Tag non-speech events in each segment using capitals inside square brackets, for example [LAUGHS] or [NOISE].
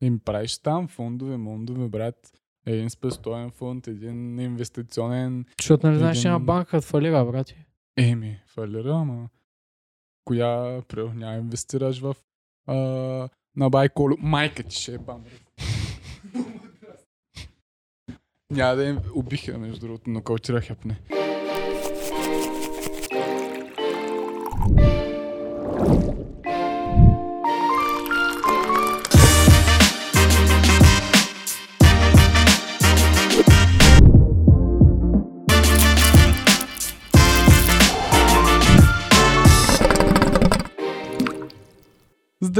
Им правиш там фондове, мондове, брат. Един спестоен фонд, един инвестиционен... Защото нали знаеш, Един- една банка фалира, брати. Еми, фалира, ама... Коя, примерно, няма инвестираш в... А, на Байколю. Майка ти ще е бам. [LAUGHS] Няма да им убиха, между другото, но кълчира хепне.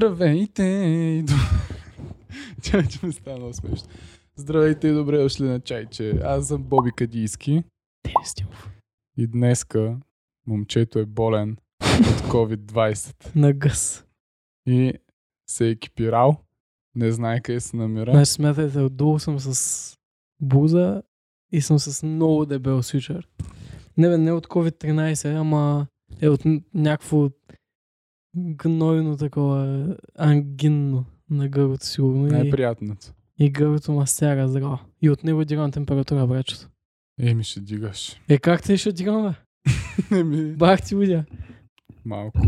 Здравейте! и до- [LAUGHS] Чай, че ми стана много смешно. Здравейте и добре дошли на чайче. Аз съм Боби Кадийски Дени Стилов. и днеска момчето е болен от [LAUGHS] COVID-20 На гъс. и се е екипирал. Не знае къде се намира. Значи смятайте, отдолу съм с буза и съм с много дебел свичър. Не бе, не от COVID-13, ама е от някакво гнойно такова ангинно на гърлото сигурно. И, Най-приятното. и гърлото ма стяга здраво. И от него дигам температура, брачето. Еми ще дигаш. Е, как те ще дигам, бе? [LAUGHS] Еми, Бах ти удя. малко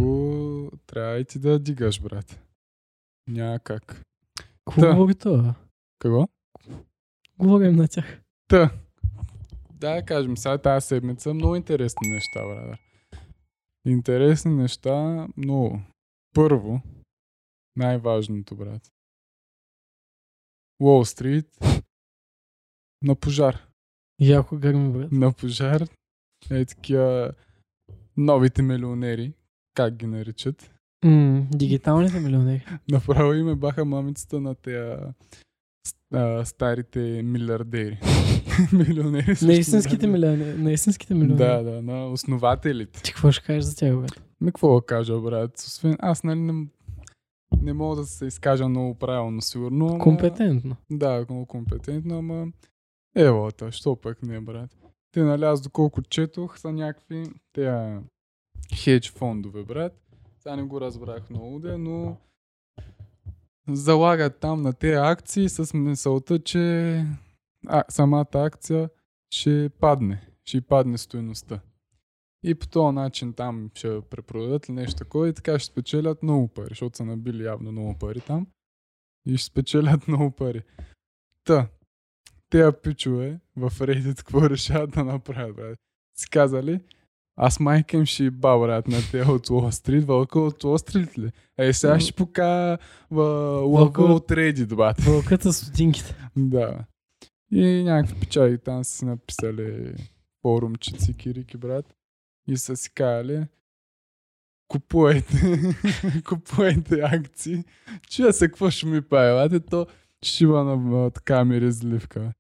трябва и ти да дигаш, брат. Няма как. Какво Да. говори това? Какво? Говорим на тях. Та. Да, да кажем, сега тази седмица много интересни неща, брат. Интересни неща, много. Първо, най-важното, брат. Уолл Стрит [LAUGHS] на пожар. Яко гърми, брат. На пожар е такива новите милионери, как ги наричат. М, дигиталните милионери. [LAUGHS] Направо име баха мамицата на тези а, старите милиардери. [LAUGHS] Милионери. На истинските милионери. На истинските милионери. Да, да, на основателите. Ти какво ще кажеш за тях, брат? Ми какво да кажа, брат? Освен аз, нали, не, не мога да се изкажа много правилно, сигурно. ама- Компетентно. Да, много компетентно, ама ево, то, що пък не, брат. Те, нали, аз доколко четох, са някакви тея хедж фондове, брат. Сега не го разбрах много, де, но залагат там на тези акции с мисълта, че а, самата акция ще падне, ще падне стоеността. И по този начин там ще препродадат ли нещо такова и така ще спечелят много пари, защото са набили явно много пари там и ще спечелят много пари. Та, тези пичове в Reddit какво решават да направят, брат? Си казали, аз майка им ще ба, брат, на те от Street, вълка от Street ли? Ей, сега ще покажа в вълка от Reddit, брат. Вълката с стотинките. Да. И някакви печали там са си написали форумчици, кирики, брат. И са си казали, купувайте, [LAUGHS] купувайте акции. Чуя се какво ще ми правите, то има на така миризливка.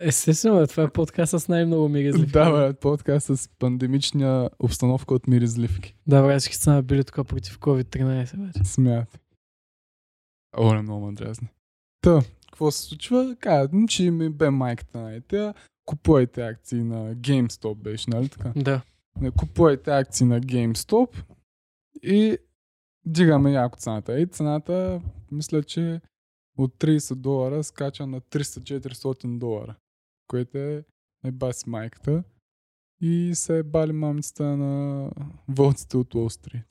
Естествено, бе, това е подкаст с най-много миризливки. Да, брат, подкаст с пандемична обстановка от миризливки. Да, брат, всички са били тук против COVID-13, бе. Смят. О, не много ме дразни. Та, какво се случва? Казват, ми, че ми бе майката на тя. Купувайте акции на GameStop, беше, нали така? Да. Купувайте акции на GameStop и дигаме яко цената. И цената, мисля, че от 30 долара скача на 300-400 долара, което е баси майката и се е бали мамицата на вълците от Уолл Стрит.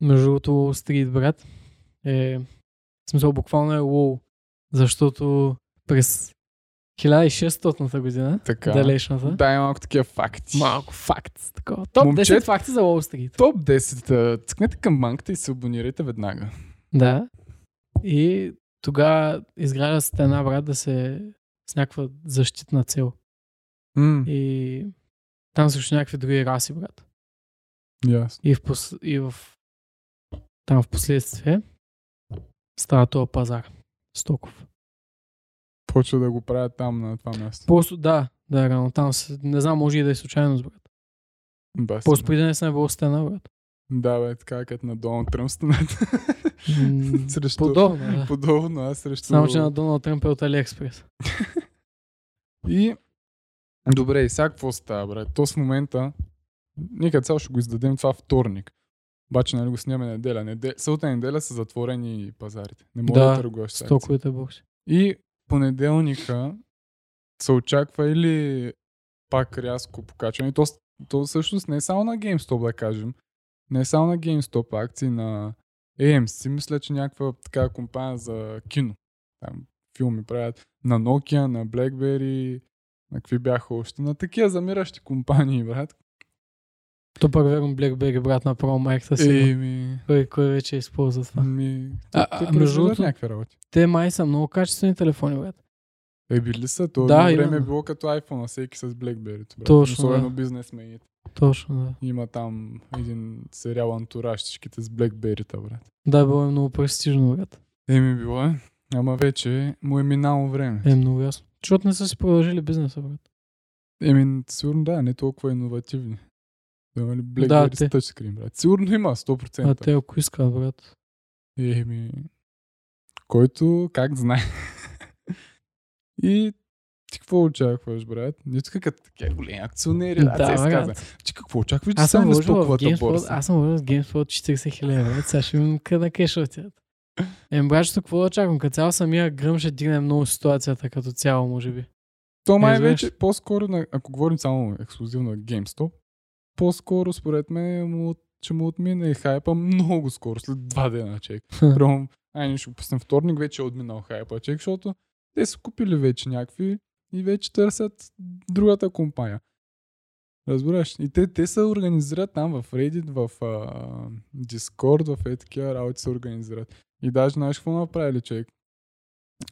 Между другото, Wall Street, брат, е... В смисъл, буквално е лоу. Защото през 1600-та година, Така. далечната, Дай малко такива факти. малко факт. Такова. Топ Момче- 10 факти за Wall Street. Топ 10. а, Цъкнете към банката и се абонирайте веднага. Да. И тогава изгражда стена, брат, да се с някаква защитна цел. М, И там също някакви други раси, брат. ясно. И в, пос... и в... там в последствие става този пазар. Стоков. Почва да го правят там на това място. Просто да, да, рано там се... Не знам, може и да е случайност, брат. Баси, Просто преди не съм бил стена, брат. Да, бе, така като на Доналд Тръмп станат. М, [LAUGHS] Срещу... Подобно, да. Подобно, аз срещу... Само, че на Доналд Тръмп е от Алиекспрес. [LAUGHS] И... Добре, и сега какво става, брат? То с момента... Ние като цяло ще го издадем това вторник. Обаче нали го снимаме неделя. Събота и неделя са затворени пазарите. Не може да, Да, търгуваш с акции. Стоковите бокси. И понеделника се очаква или пак рязко покачване. То, то всъщност не е само на GameStop, да кажем. Не е само на GameStop акции, на AMC. Мисля, че някаква така компания за кино. Там филми правят. На Nokia, на BlackBerry, на какви бяха още. На такива замиращи компании, брат. То пък верно BlackBerry, брат, направо майката си. Еми, Кой, кой вече използва това? ми... А, а, между другото- някакви работи. Те май са много качествени телефони, брат. Е, били са. То Да, да, време именно. е било като iPhone, всеки с BlackBerry. Брат. Точно, Особено да. бизнесмените. Точно, да. Има там един сериал Антураж, всичките с BlackBerry-та, брат. Да, било е много престижно, брат. Еми било е. Ама вече му е минало време. Е, много ясно. Защото не са си продължили бизнеса, брат. Еми, сигурно да, не толкова иновативни. Да, нали, BlackBerry Да, с тъчскрин, брат. Сигурно има, 100%. А те ако искат, брат. Еми, който как знае. И ти какво очакваш, брат? Не тук като такива големи акционери, да, Да, се брат. Ти какво очакваш Аз съм в стоковата борса? аз съм вложил в GameSpot 40 хиляди, брат. Сега ще имам къде на кеша отидат. Ем, братчето, какво да очаквам? Като цяло самия гръм ще дигне много ситуацията като цяло, може би. То май Разбираш. вече по-скоро, на- ако говорим само ексклюзивно на GameStop, по-скоро според мен му, ще му отмине хайпа много скоро, след два дена, чек. Прямо, ай, ние ще пуснем вторник, вече е отминал хайпа, чек, защото те са купили вече някакви и вече търсят другата компания. Разбираш? И те, те се организират там в Reddit, в а, Discord, в е такива работи се организират. И даже знаеш какво направили, човек?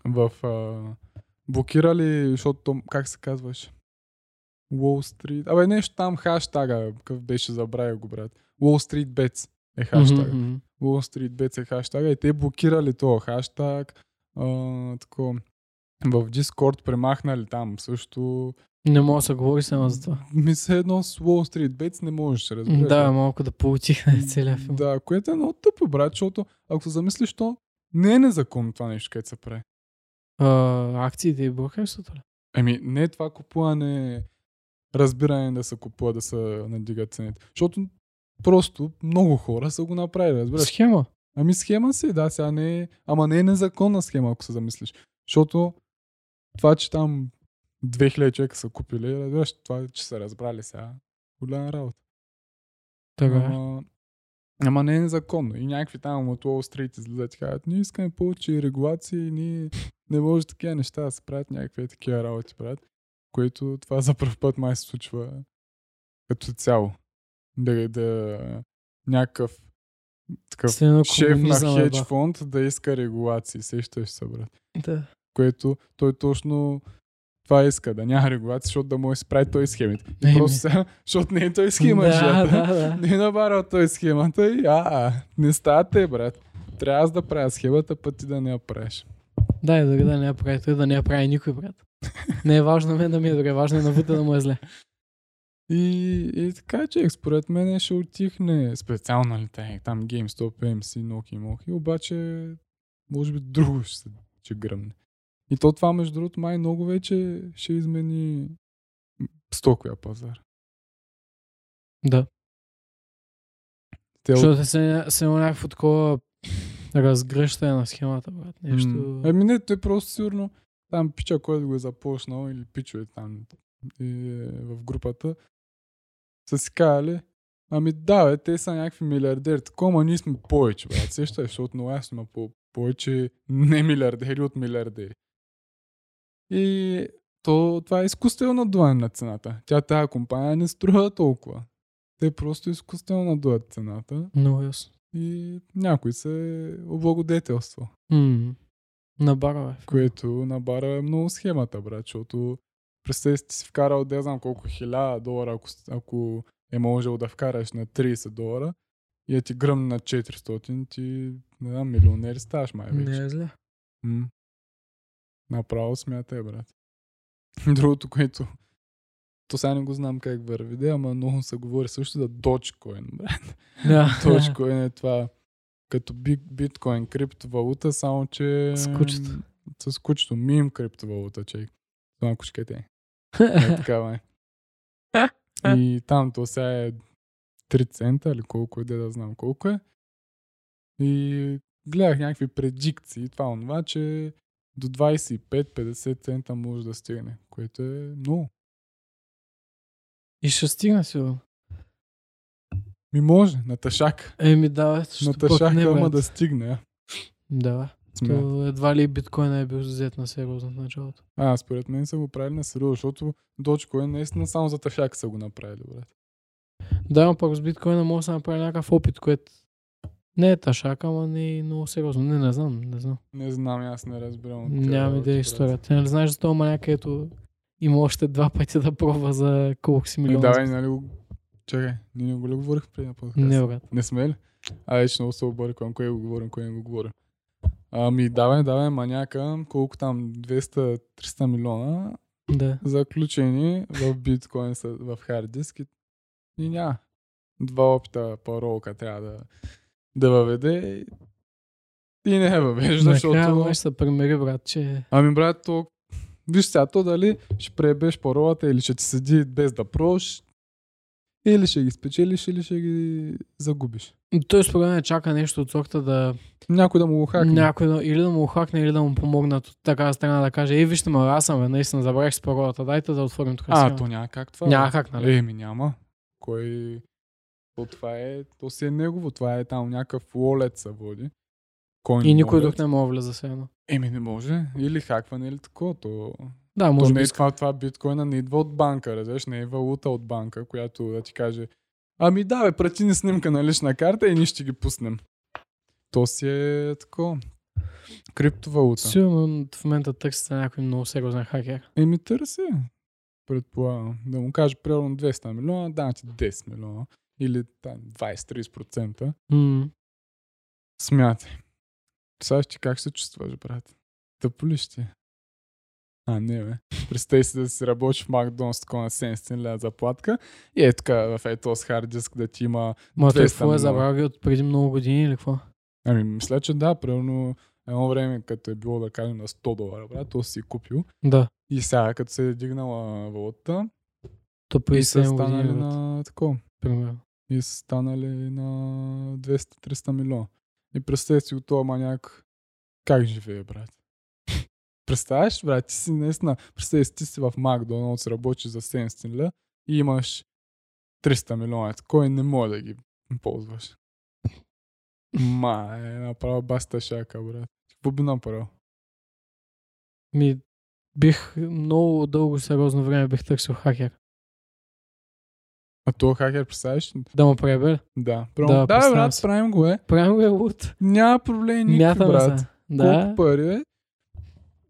В а, блокирали, защото то, как се казваш? Wall Street. Абе, нещо там хаштага, какъв беше, забравя го, брат. Wall Street Bets е хаштага. Мгм. Wall Street Bets е хаштага и те блокирали този хаштаг. А, тако, в Discord премахнали там също. Не мога да се говори само за това. Мисля, едно с Wall Street Bets не можеш, разбираш. Да, ли? малко да поутихне целият филм. Да, което е много тъпо, брат, защото ако се замислиш, то не е незаконно това нещо, което се прави. А, акциите и брокерството ли? Ами, не е това купуване, разбиране да се купува, да се надигат цените. Защото просто много хора са го направили, разбираш. Схема. Ами схема си, да, сега не е, ама не е незаконна схема, ако се замислиш. Защото това, че там 2000 човека са купили, разбираш, това, че са разбрали сега, голяма работа. Така е. Ама, ама не е незаконно. И някакви там от Wall Street излизат и казват, ние искаме повече регулации, ние не може такива неща да се правят, някакви такива работи правят, което това за първ път май се случва като цяло. Да, да някакъв такъв шеф на комунизъм, хедж фонд да иска регулации. Сещаш се, брат. Да. Което той точно това иска, да няма регулации, защото да може да си прави той схемите. И просто защото не е той схема, да, жията. да, да. Не е набарал той схемата и а, а, не става брат. Трябва аз да правя схемата, път ти да не я правиш. Да, и дори да не я прави той, да не я прави никой, брат. Не е важно мен да ми е добре, важно е на Вута да му е зле. И, и така, че според мен ще отихне специално нали, там GameStop, MC, Nokia, Moki, обаче може би друго ще се ще гръмне. И то това, между другото, май много вече ще измени стоковия пазар. Да. Те от... Защото се, се има някакво такова разгръщане на схемата, брат. Нещо... М, Ами не, той просто сигурно там пича, който го е започнал или пичове там и, е, в групата са си казали, ами да, бе, те са някакви милиардери, такова, ние сме повече, брат. Сещаш, защото много ясно има по- повече не милиардери от милиардери. И то, това е изкуствено надуване на цената. Тя тази компания не струва толкова. Те просто изкуствено надуват цената Много ясно. и някой се облагодетелства. М. На бара, бе. което набара е много схемата, брат, защото представи си, вкарал, да знам колко, хиляда долара, ако, ако е можел да вкараш на 30 долара и е ти гръм на 400, ти, не знам, милионер ставаш май вече. Не е зле. М. Направо смятай, брат. [LAUGHS] Другото, което то сега не го знам как върви, да, ама много се говори също за Dogecoin, брат. Да. [LAUGHS] Dogecoin е това като бит- биткоин криптовалута, само че... С кучето. С кучето. Мим криптовалута, че това е. [LAUGHS] Е, такава е. И там то сега е 3 цента или колко е, де да знам колко е. И гледах някакви предикции, това онова, че до 25-50 цента може да стигне, което е много. И ще стигна сигурно. Ми може, на тъшак. Еми да, На тъшак, не, ама да стигне. а. Да. То едва ли биткоин е бил взет на сериозно в началото. А, според мен са го правили на сериозно, защото Dogecoin наистина само за тъшак са го направили, брат. Да, но пък с биткоина може да се направи някакъв опит, което не е ташак, ама не е много сериозно. Не, не знам, не знам. Не знам, аз не разбирам. Нямам работи, идея историята. Не знаеш за този маняк, ето има още два пъти да пробва за колко си Е, милиона. давай, нали го... Чакай, ние не го ли говорих преди на подкаст? не, брат. Не сме ли? А, вече много се обърквам, кое го говорим, кое не го говорим. Ами, давай, давай, маняка, колко там, 200-300 милиона, Да. заключени в биткоин в хард диск и, и няма. Два опита паролка трябва да, да въведе и не я въвежда, защото... може да се примери, брат, че Ами брат, то... Виж сега, то дали ще пребеш паролата или ще ти седи без да прош, или ще ги спечелиш, или ще ги загубиш. той според мен чака нещо от сорта да Някой да му го хакне. някой да, или да му хакне, или да му помогнат от така страна да каже, ей, вижте ме, аз съм, наистина забравих с паролата, дайте да отворим тук. а, сега». то няма как това. Няма как, нали? Еми няма. Кой... То това е... То си е негово. Това е там някакъв wallet се води. Coin И никой друг не може влезе все едно. Еми не може. Или хакване, или такова. То... Да, То може не би. е това, това биткоина не идва от банка, разбираш, не е валута от банка, която да ти каже Ами да, бе, прати ни снимка на лична карта и ние ще ги пуснем. То си е тако. Криптовалута. Сигурно в момента търсите някой много сериозен хакер. Еми търси. Предполагам. Да му каже примерно 200 милиона, да ти 10 милиона. Или там 20-30%. М. Смятай. Представяш ти как се чувстваш, брат? Тъпо ли ще? е? А, не, бе. Представи си да си работиш в Макдоналдс такова на 700 лева заплатка и е така в ето с хард диск да ти има... Ма той 200 какво е забравил от преди много години или какво? Ами, мисля, че да, примерно едно време, като е било да кажем на 100 долара, брат, то си купил. Да. И сега, като се е дигнала валута, То и са 7 години, станали на такова. примерно. И са станали на 200-300 милиона. И представи си от този маняк как живее, брат. [LAUGHS] Представяш, брат, ти си наистина, представи си, ти си в Макдоналдс, работиш за 700 лева и имаш 300 милиона. Кой не може да ги ползваш? [LAUGHS] Ма, е направо баста шака, брат. Какво би направил? Ми, бих много дълго сериозно време бих търсил хакер. А то хакер, представяш? ли? Да му пребе. Да. Да, Да, да брат, правим го, е. Правим го е лут. Няма проблем никакви, брат. се. Да. Колко пари е?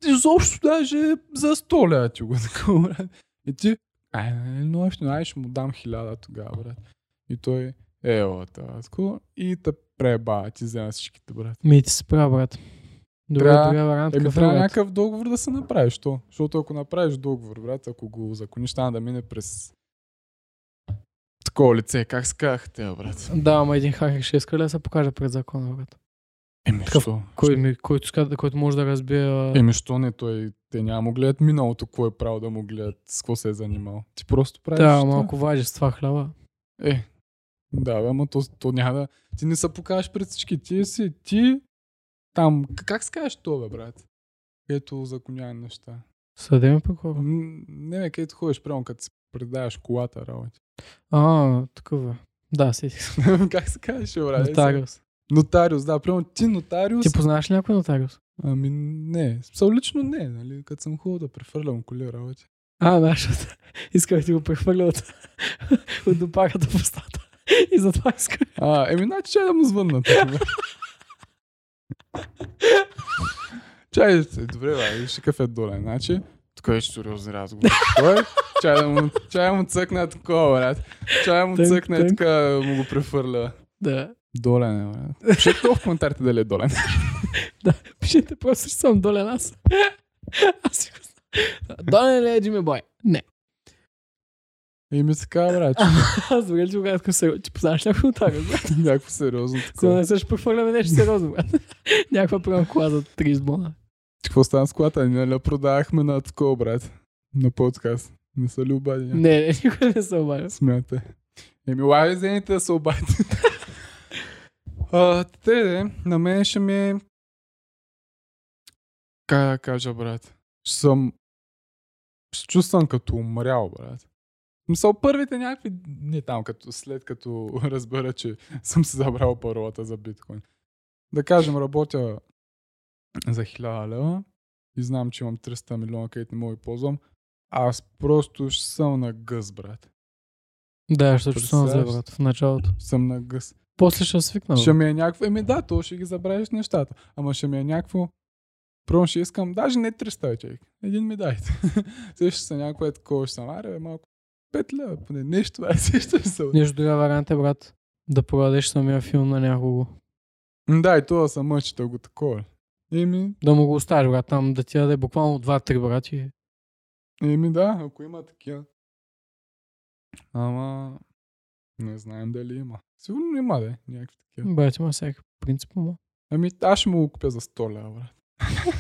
Изобщо даже за 100 лева ти го [LAUGHS] такова, брат. И ти, ай, не, но още, ще му дам хиляда тогава, брат. И той, е, такова. И те преба, ти взема всичките, брат. Ми ти се прав, брат. Добре, Трябва-. Еми, какъв е, трябва някакъв договор да се направиш, то. Защото ако направиш договор, брат, ако го закониш, трябва да мине през такова лице. Как се казах те, брат? Да, ама един хакер ще иска ли да се покаже пред закона, брат? Еми, Такъв- що? Кой, ми, който, който може да разбие... Еми, що не той? Те няма му гледат миналото, какво е правил да му гледат, с какво се е занимал. Ти просто правиш Да, малко важи с това хляба. Е, да, бе, ама то, то няма да... Ти не се покажеш пред всички. Ти си, ти там... Как се кажеш то, бе, брат? Ето законява неща. Съдеме прокурор. М, Не, бе, където ходиш, прямо като си предаваш колата работи. А, такова. Да, сетих се. как се казваш, брат? Нотариус. Нотариус, да, прямо ти нотариус. Ти познаваш ли някой нотариус? Ами не, смисъл лично не, нали, като съм хубаво да префърлям коли работи. А, да, защото [LAUGHS] исках да ти го прехвърля от, [LAUGHS] от допаката в устата. И затова исках. А, еми, значи чай да му звънна. [LAUGHS] чай, добре, бе, виж какъв е долен. Значи, тук е сериозен разговор. Той, чай да му, чай да му цъкна такова, брат. Чай да му Тънк, цъкне тънк. така, да му го префърля. Да. Долен е, брат. Пишете в коментарите дали е долен. [LAUGHS] Пишете просто, че съм долен аз. [LAUGHS] Аз си го знам. Долен ли е Джимми Бой? Не. И ми така, брат, че [LAUGHS] Аз добре, че когато се... Ти познаваш някой нотариус, брат? някакво сериозно да такова. не се ще прехвърляме нещо сериозно, брат. Някаква прямо кола за 30 бона. Какво стана с колата? Ние ли продавахме на такова, брат? На подкаст. Не са ли обади? Не, не, никой не се обадя. Смятай. Еми, лай, вземете да се обадите. Те, де, на мен ще ми е... Как да кажа, брат? Ще съм... Ще се чувствам като умрял, брат. Мисъл, първите някакви дни там, като, след като [LAUGHS] разбера, че съм си забрал паролата за биткоин. Да кажем, работя за 1000 лева и знам, че имам 300 милиона, където не мога да ползвам. Аз просто ще съм на гъс, брат. Да, ще зле, Представяш? брат, в началото. Съм на гъс. После ще свикна. Ще ми е някакво... Еми да, то ще ги забравиш нещата. Ама ще ми е някакво... Първо ще искам, даже не 300 човек. Един ми дайте. Сега ще са някакво е такова, ще съм, аре, малко 5 лева, поне нещо, бе, също ще са. Нещо друга вариант е, брат, да продадеш самия филм на някого. Да, и това са мъчета го такова. Еми, Да му го оставиш, брат, там да ти даде буквално 2-3 брати. еми да, ако има такива. Ама, не знаем дали има. Сигурно има, да, някакви такива. Брат, има всякакъв принцип, ама. Ами, аз ще му го купя за 100 лева, брат. [LAUGHS]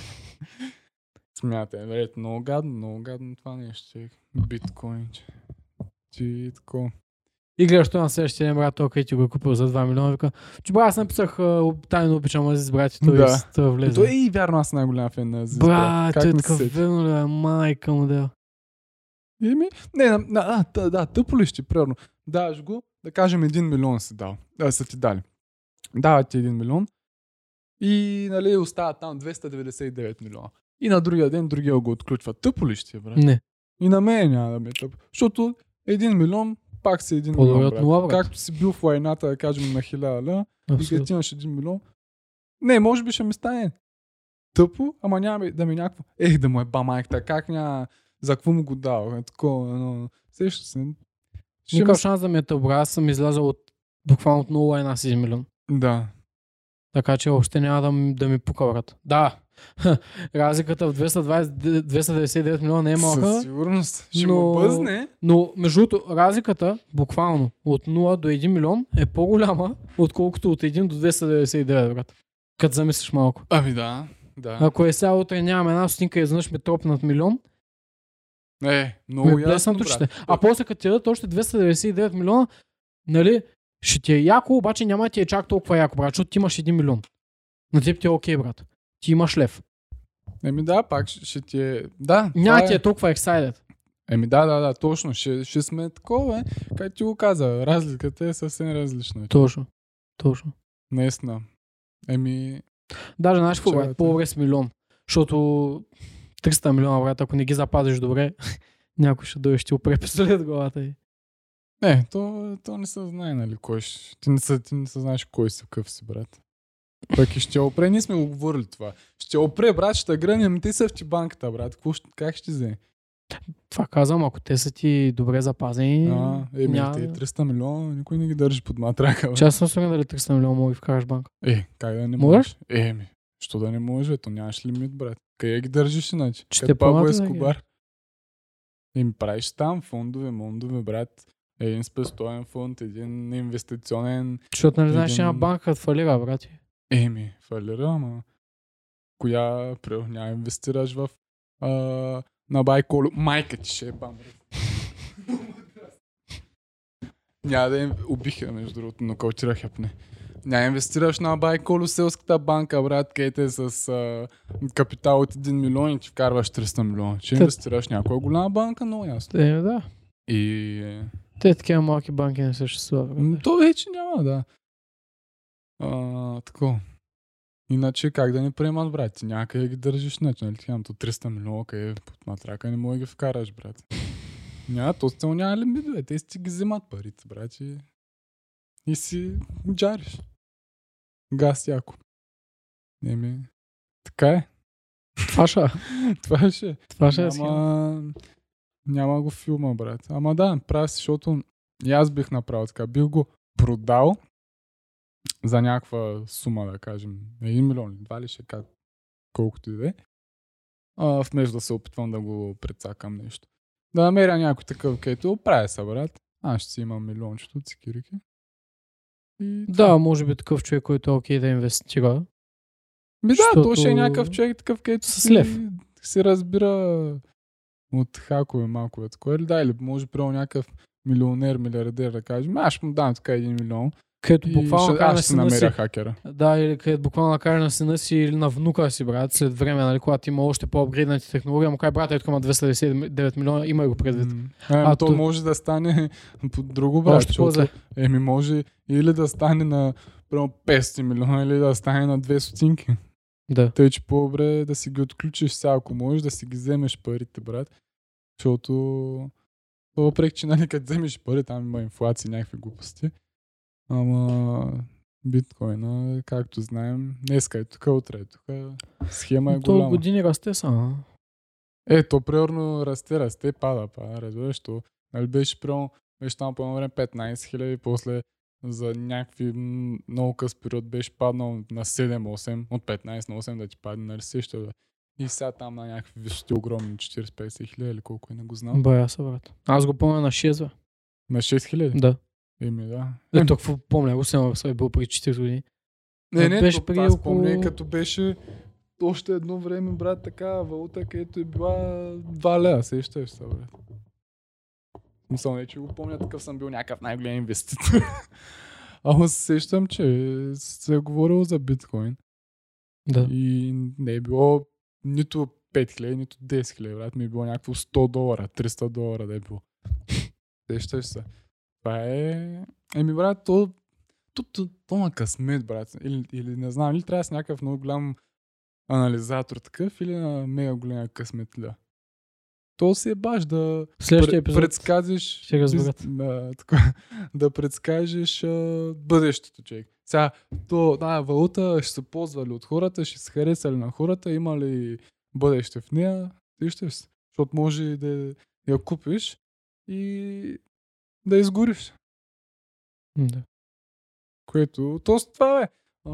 Смятай, брат, много гадно, много гадно това нещо, човек. Биткоин, че. Ти тако. И гледаш това на следващия ден, брат, той където ти го е купил за 2 милиона, вика, че брат, аз написах а, тайно обичам Азис, брат, и той Да. той влезе. Той и вярно, аз най-голям фен на Азис. Брат, той е такъв верно ли, майка му да. Еми, не, на, на, а, да, да, тъпо ли ще, примерно. Даваш го, да кажем, един милион си дал. Да, са ти дали. Дават ти един милион и, нали, остават там 299 милиона. И на другия ден другия го отключва. Тъпо ли ще, е, брат? Не. И на мен няма да ми е тъпо. Защото един милион пак си един милион, от нула. Както си бил в войната, да кажем, на хиляда ля, и като имаш един милион. Не, може би ще ми стане тъпо, ама няма да ми е някакво. Ех, да му е ба майката, как няма, за какво му го дал? Е, такова, но... Сеща се. Ще ми... Никакъв шанс да ми е тъп, брат, аз съм излязъл от буквално от 0 една си 1 милион. Да. Така че въобще няма да, ми- да ми пука, брат. Да, [LAUGHS] разликата в 220, 299 милиона не е Със малка, сигурност. Ще но- му бъзне. но между другото, разликата буквално от 0 до 1 милион е по-голяма, отколкото от 1 до 299, брат. Като замислиш малко. Ами да. Да. Ако е сега утре нямам една стотинка и изведнъж ми тропнат милион, Е, много ми ясно, брат. А после като ти дадат още 299 милиона, нали, ще ти е яко, обаче няма да ти е чак толкова яко, брат, защото ти имаш 1 милион. На теб ти е окей, брат. Ти имаш лев. Еми да, пак ще, ще ти е... Да, Няма ти е... е толкова excited. Еми да, да, да, точно. Ще, ще сме такова, е. Как ти го каза, разликата е съвсем различна. Точно. Точно. Наистина. Еми, Даже знаеш какво, брат, по-добре с милион. Защото 300 милиона, брат, ако не ги запазиш добре, [LAUGHS] някой ще дойде, ще ти опре пистолет главата и. не, то, то не се знае, нали, кой ще... Ти не, се, ти не се знаеш кой си, какъв си, брат. Пък и ще опре, ние сме го говорили това. Ще опре, брат, ще грънем, ти са в ти банката, брат. Как ще вземе? Това казвам, ако те са ти добре запазени, А, еми, няма те да- 300 милиона, никой не ги държи под матрака, бе. че аз съм дали 300 милиона мога ги вкараш банка. Е, как да не Можеш? можеш? Е, ми, що да не може, то нямаш лимит, брат. Къде ги държиш иначе? Ще Като Пабло помага да Ескобар. Еми, правиш там фондове, мондове, брат. Един спестоен фонд, един инвестиционен. Защото нали знаеш, Един- няма банка да фалира, брати. Еми, фалира, ама... Коя, прио, няма инвестираш в... А, на Байколо. Майка ти ще е бам. Няма да им убиха, между другото, нокаутирах япне. Няма инвестираш на Байколо селската банка, брат, където е с а, капитал от 1 милион и ти вкарваш 300 милиона. Ще Та- инвестираш някоя голяма банка, много ясно. Е, да. И... Те такива малки банки не съществуват. То вече няма, да. А, тако. Иначе как да ни приемат, брат? Ти някъде ги държиш, значи, нали? Ти то 300 милиона, къде под матрака не мога да ги вкараш, брат. [LAUGHS] Няма, то цел няма лимит, бе. Те си ги вземат парите, брат. И, и си джариш. Газ яко. Еми, така е. Това ще, [LAUGHS] Това ще това ще. Няма, няма го филма, брат. Ама да, прави си, защото и аз бих направил така. Бих го продал за някаква сума, да кажем. Един милион, два ли ще как, колкото и да е. Вместо да се опитвам да го прецакам нещо. Да намеря някой такъв, където прави се, брат. Аз ще си имам милиончето цикирики. И Да, може би такъв човек, който е окей да инвестира. Ми да, то ще е Защото- някакъв човек такъв, където С лев. си разбира от хакове малко е такова. Или да, или може примерно някакъв милионер, милиардер, да кажем, аз ще му дам така един милион Където буквално ще, кара на сина си. намеря хакера. Да, или където буквално накара на сина си или на внука си, брат, след време, нали, когато има още по-апгрейднати технологии, му кай, брат, ето има 299 милиона, има го предвид. М. А, А, то то- може да стане [LAUGHS] по друго брат, Още защото, еми може или да стане на примерно 500 милиона, или да стане на 2 стотинки. Да. Тъй, че по-добре е да си ги отключиш сега, ако можеш, да си ги вземеш парите, брат. Защото въпреки, че нали, като вземеш пари, там има инфлация, някакви глупости. Ама биткоина, както знаем, днеска е тук, утре е тук. Схема е То голяма. години расте са. Е, то примерно расте, расте, пада, пада, разбираш, то, нали беше примерно, беше там по едно време 15 хиляди, после за някакви много къс период беше паднал на 7-8, от 15 на 8 да ти падне, нали също да. И сега там на някакви висоти огромни 40-50 хиляди или колко е, не го знам. Бая са, брат. Аз го помня на 6, бе. На 6 хиляди? Да. Еми да. Е, то какво помня, го съм е бил преди 4 години. Не, не, беше то, преди аз около- помня, като беше още едно време, брат, така валута, където е била 2 лева, сещаш се, брат. Мисъл, не, че го помня, такъв съм бил някакъв най-голям инвеститор. [LAUGHS] Ама се сещам, че се е говорило за биткоин Да. и не е било нито 5000, нито 10 000, брат, ми е било някакво 100 долара, 300 долара да е било. [LAUGHS] Сещаш се. Това е... Еми, брат, то, то, то, то на късмет, брат. Или, или не знам, или трябва си някакъв много голям анализатор такъв, или на мега голям късмет ли. То си е баш да Следващия пре- епизод предскажеш ще да, така, да предскажеш а, бъдещето, човек. Сега, то, да, валута ще се ползва ли от хората, ще се хареса ли на хората, има ли бъдеще в нея, вижте се. Защото може да я купиш и да изгориш. Да. Което, то това е. А,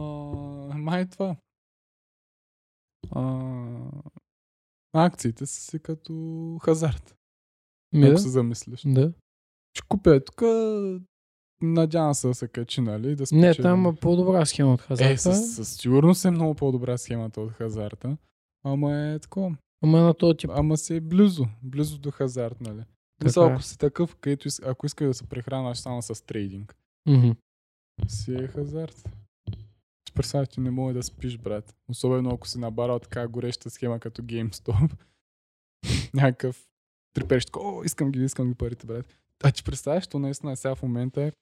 май това. А, акциите са си като хазарт, Ми ако да. се замислиш. Да. Ще купя тук, надявам се да се качи, нали? Да Не, спечелим. там има по-добра схема от хазарта. Е, със, със сигурност е много по-добра схемата от хазарта. Ама е такова. Ама на този тип. Ама си е близо. Близо до хазарт, нали? Мисъл, е. ако си такъв, където, ако искаш да се прехранваш само с трейдинг, Мгм. си е хазарт. Представя, че не може да спиш, брат. Особено ако си набарал така гореща схема като GameStop. [LAUGHS] Някакъв трепещ, о, искам ги, искам ги парите, брат. А ти представяш, то наистина сега в момента е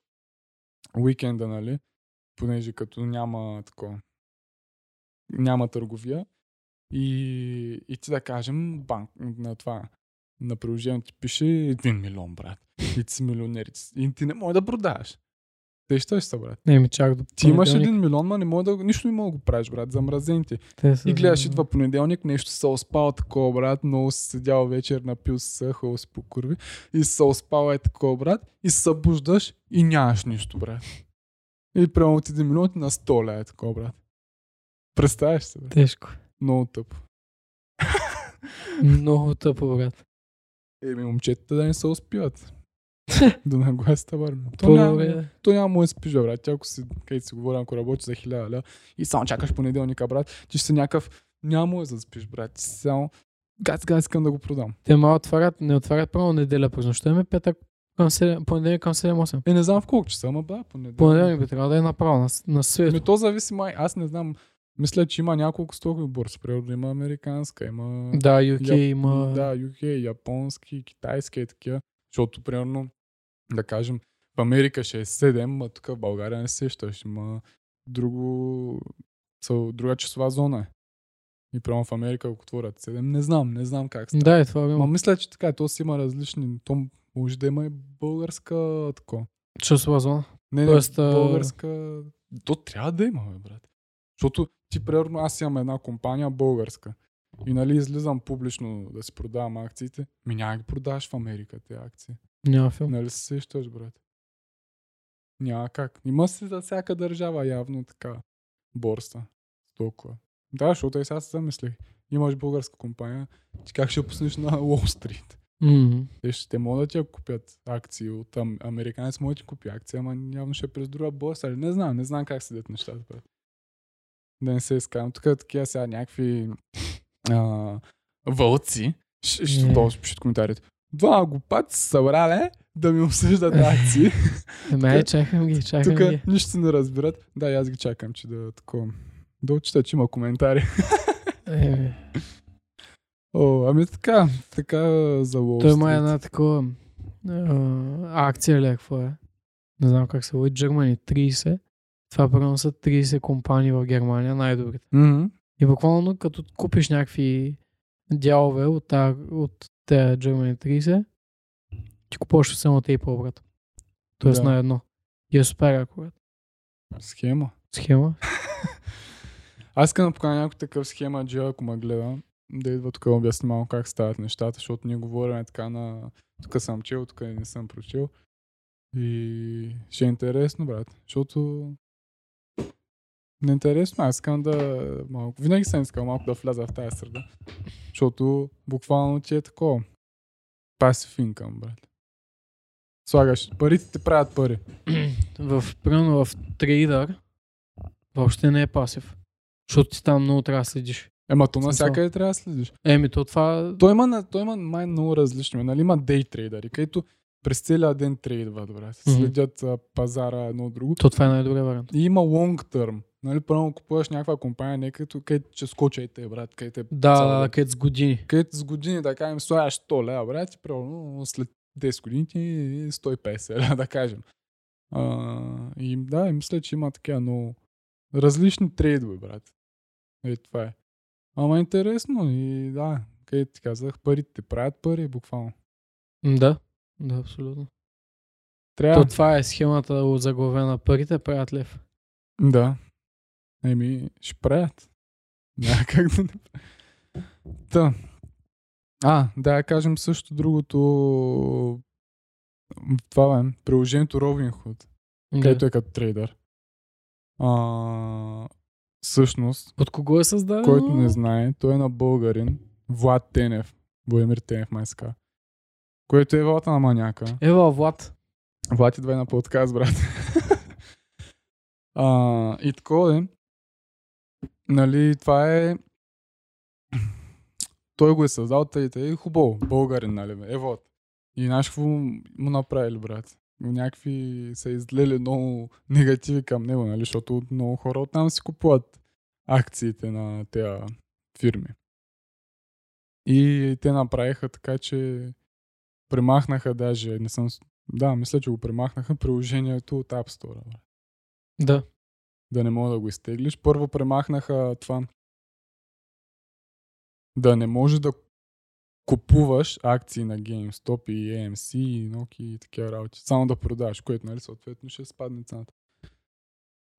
уикенда, нали? Понеже като няма такова, няма търговия. И, и ти да кажем, банк, на това, на приложението ти пише 1 милион, брат. И ти си милионер. и ти- не можеш да продаваш. Те ще се, брат. Не, ми чак до Ти имаш един милион, ма не може да, нищо не мога да го правиш, брат, замразен ти. Те са И гледаш, идва понеделник, нещо се успал такова, брат, много си седял вечер, напил си се, хубаво си по курви, и се успал е такова, брат, и се събуждаш и нямаш нищо, брат. И прямо от един милион на 100 ля е такова, брат. Представяш се, брат. Тежко. Много тъпо. Много тъпо, брат. Еми, момчетата да не се успиват. [LAUGHS] да нагласят върна. То няма, то няма му да спиш, брат. Ти ако си, където си говоря, ако работиш за 1000 ля и само чакаш понеделника, брат, ти ще си някакъв, няма да заспиш, брат. Ти си само, газ, газ, искам да го продам. Те ма отварят, не отварят право неделя през нощта, ами петък към 7, понеделник към 7-8. Е, не знам в колко часа, ама да, понеделник. Понеделник би трябвало да е направо на, на свет. Ами то зависи май, аз не знам, мисля, че има няколко стокови борси. Примерно има американска, има... Да, UK Я- има... Да, UK, японски, китайски и такива. Защото, примерно, да кажем, в Америка ще е 7, а тук в България не се сещаш. Има друго, друга часова зона е. И прямо в Америка, ако отворят 7, не знам, не знам как става. Да, е това. Ма мисля, че така, то си има различни, то може да има и българска тако. Часова зона. Не, Тоест, не, а- българска... То трябва да има, бе, брат. Защото ти, примерно, аз имам една компания българска. И нали излизам публично да си продавам акциите. Ми няма ги продаваш в Америка тези акции. Няма филм. Нали се сещаш, брат? Няма как. Има си за всяка държава явно така борса. Толкова. Да, защото и сега се замислих. Имаш българска компания, ти как ще пуснеш на Уолл Стрит? Мгм. Те ще могат да ти я купят акции от ам, американец, може да ти купи акции, ама явно ще е през друга борса. Не знам, не знам как седят нещата. Брат. Да не се изкарам. Тук е такива сега някакви а, вълци. Ще, ще, Не. долу пишат коментарите. Два глупаци са събрали да ми обсъждат акции. Ме, чакам ги, чакам Тук ги. нищо не разбират. Да, аз ги чакам, че да такова. Да отчита, че има коментари. Еми, О, ами така, така за Wall Той има една такова а, акция ли, е, какво е? Не знам как се води. Germany 30. Това примерно са 30 компании в Германия, най-добрите. Мгм. И буквално като купиш някакви дялове от, та, от тези Germany 30, ти купуваш само те и по-обрат. Тоест Да. на едно. И е супер е Схема. схема. [LAUGHS] Аз искам да поканя някой такъв схема, Джо, ако ме гледа, да идва тук да обясни малко как стават нещата, защото ние говорим така на... Тук съм чел, тук не съм прочел. И ще е интересно, брат, защото интересно, аз искам да малко... Винаги съм искал малко да вляза в тази среда, защото буквално ти е такова. Passive income, брат. Слагаш, парите ти правят пари. [CLEARS THROAT] в, примерно в трейдър въобще не е пасив. Защото ти там много трябва да следиш. Ема то навсякъде трябва да следиш. Еми, то това... Той има, той има май много различни. Нали? Има дей трейдери, където през целия ден трейдват, брат. Следят а, пазара едно от друго. То това е най-добрият вариант. И има long term. Нали, първо купуваш някаква компания, не като където че скоча и те, брат, където е Да, цял където с години. Където с години, да кажем, слагаш 100 лева, брат, и примерно след 10 години ти е 150 лева, да кажем. А, и да, и мисля, че има такива много различни трейдове, брат. Е, това е. Ама интересно и да, където ти казах, парите те правят пари, буквално. Да, да, абсолютно. Трябва. То това е схемата заглавена. Парите правят лев. Да. Еми, ще правят. Няма как да не Та. А, да кажем също другото. Това е приложението Robinhood, където Да. е като трейдър. А, всъщност, От кого е създадено? който не знае, той е на българин Влад Тенев. Боемир Тенев май се казва. Което е вълта на маняка. Ева, Влад. Влад идва и на подкаст, брат. [LAUGHS] а, и такова е. Нали, това е... Той го е създал, тъй, тъй, хубаво, българин, нали, бе, е вот. И знаеш какво му направили, брат? Някакви са излели много негативи към него, нали, защото много хора оттам си купуват акциите на тези фирми. И те направиха така, че премахнаха даже, не съм... Да, мисля, че го премахнаха приложението от App Store. Да. Да не мога да го изтеглиш. Първо премахнаха това да не може да купуваш акции на GameStop и AMC и Nokia и такива работи. Само да продаваш, което нали съответно ще спадне цената.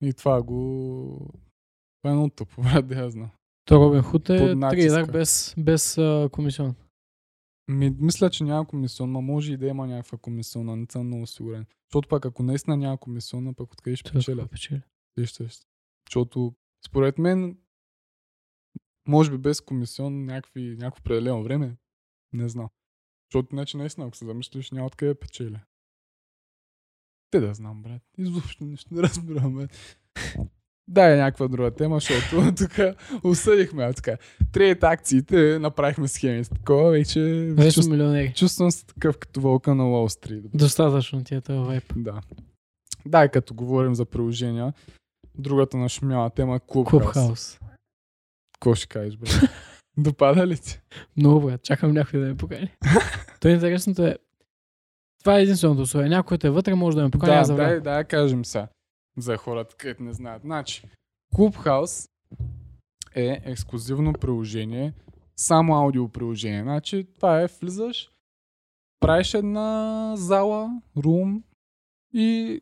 И това го... Това е много тъпо, [LAUGHS] брат, да я знам. То Робин Худ е трейдър без, без а, комисион. Ми, мисля, че няма комисион, ма може и да има някаква комисиона, не съм много сигурен. Защото пък ако наистина няма комисиона, пък откъде ще Той печелят? Вижте, защото според мен, може би без комисион някакви, някакво определено време, не знам. Защото иначе наистина, ако се замислиш, няма откъде да печеля. Те да знам, брат. Изобщо нищо не разбирам, брат. Да, е някаква друга тема, защото [LAUGHS] тук осъдихме, а така. Трейд акциите, направихме схеми с такова, вече Вече чувств- милионери. чувствам се такъв като вълка на Уолл Стрит. Достатъчно ти е този вайп. Да. Да, като говорим за приложения, другата нашумяла тема е Clubhouse. Клубхаус. Какво ще кажеш, бре? [LAUGHS] Допада ли ти? Много брат, чакам някой да ме покани. [LAUGHS] То интересното е, това е единственото условие. Някой те вътре може да ме покани, да, да да, кажем сега. За хората, където не знаят. Значи, Clubhouse е ексклюзивно приложение, само аудио приложение. Значи, това е, влизаш, правиш една зала, рум и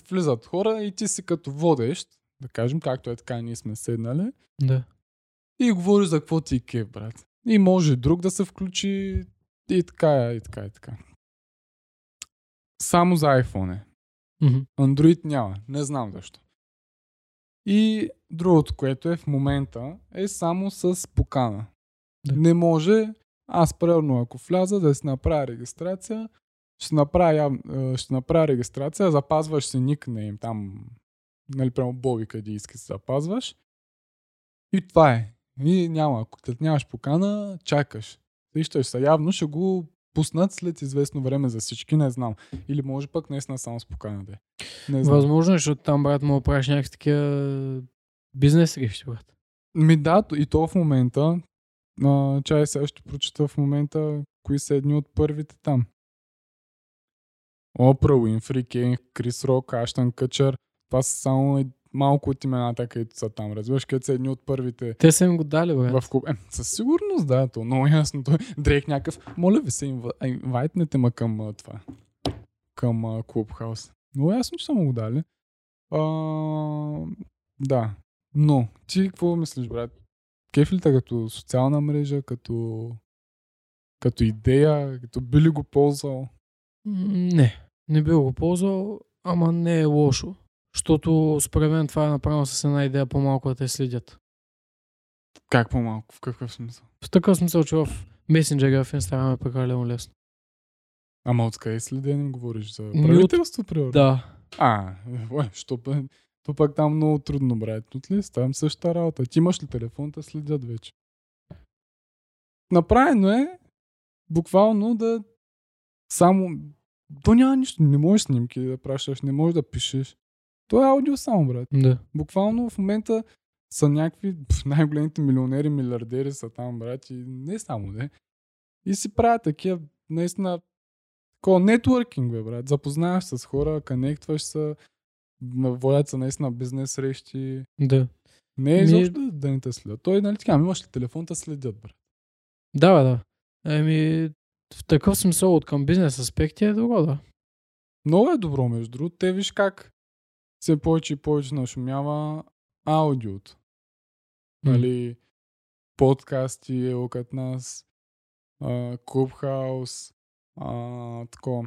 влизат хора и ти си като водещ, да кажем, както е така, ние сме седнали, Да. и говориш за какво ти е кеф, брат. И може друг да се включи и така, и така, и така. Само за iPhone е. Мгм. Android няма. Не знам защо. И другото, което е в момента, е само с покана. Да. Не може, аз примерно ако вляза да си направя регистрация, ще направя, е, ще направя регистрация, запазваш си никнейм там, нали, прямо Боби къде иска си запазваш. И това е. И няма, ако нямаш покана, чакаш. Виждаш се, явно ще го пуснат след известно време за всички, не знам. Или може пък наистина само с покана да е. Не знам. Възможно е, защото там, брат, му правиш някакви такива бизнес срещи, брат. Ми да, и то в момента, а, чай сега ще прочета в момента, кои са едни от първите там. Опра Уинфри, Кейн, Крис Рок, Аштан Къчър. Това са само малко от имената, където са там. Разбираш, където са едни от първите Те са им го дали, брат. в клуб. Е, със сигурност, да, то много ясно. Той Дрейк някакъв. Моля ви се, инвайтнете ма към това. Към Клубхаус. Много ясно, че са му го дали. А, да. Но, ти какво мислиш, брат? Кеф ли те като социална мрежа, като, като идея, като би ли го ползвал? Не, не би го ползвал, ама не е лошо. Защото според мен това е направено с една идея по-малко да те следят. Как по-малко? В какъв смисъл? В такъв смисъл, че в месенджера в Инстаграм е прекалено лесно. Ама откъде следене говориш? За Ми от- правителство, примерно? Да. А, ой, що пък? То пък там много трудно, брат. От ли? Там същата работа. Ти имаш ли телефон, те следят вече. Направено е буквално да само... То няма нищо. Не можеш снимки да пращаш, не можеш да пишеш. То е аудио само, брат. Да. Буквално в момента са някакви най-големите милионери, милиардери са там, брат. И не само, не. И си правят такива, наистина, такова нетворкинг, бе, брат. Запознаваш с хора, конектваш се, водят се наистина бизнес срещи. Да. Не е Ми- изобщо да, да не те следят. Той, нали така, ами имаш ли телефон, те следят, брат. Да, да. Еми, в такъв смисъл от към бизнес аспекти е друго, да. Много е добро, между другото. Те виж как все повече и повече нашумява аудиото. М. Нали, подкасти е окът нас, Клубхаус, а, тако,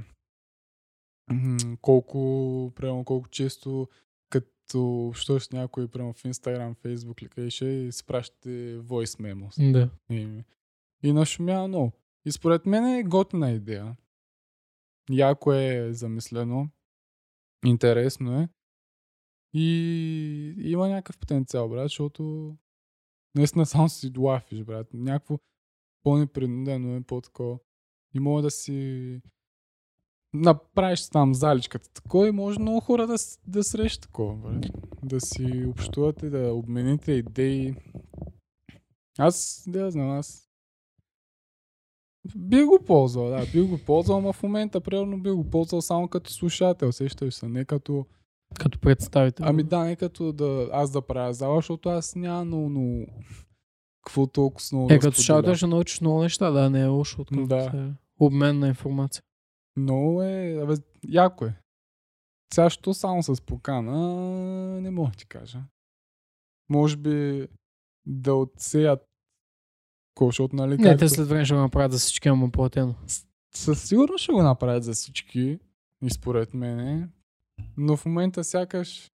м, колко, примерно, колко често като общуваш с някой, примерно в Instagram, Facebook ли къде ще и си пращате voice memos. Да. И, и нашумява много. И според мен е готина идея. Яко е замислено. Интересно е. И има някакъв потенциал, брат, защото наистина само си лафиш, брат. Някакво по-непринудено е по-такова. И мога да си направиш там заличката такова и може много хора да, да срещат такова, брат. Да си общувате, да обмените идеи. Аз, да знам, аз би го ползвал, да, би го ползвал, но в момента, примерно, би го ползвал само като слушател, сещаш се, не като... Като представител. Ами да, не като да, аз да правя зала, защото аз няма много, много... Какво толкова с много Е, да като слушател ще научиш много неща, да, не е лошо. От Да. Обмен на информация. Много е, абе, яко е. Сега, що само с покана, не мога да ти кажа. Може би да отсеят Ко, защото, нали, Не, те след време ще го направят за всички, ама платено. Със сигурност ще го направят за всички, и според мене, но в момента сякаш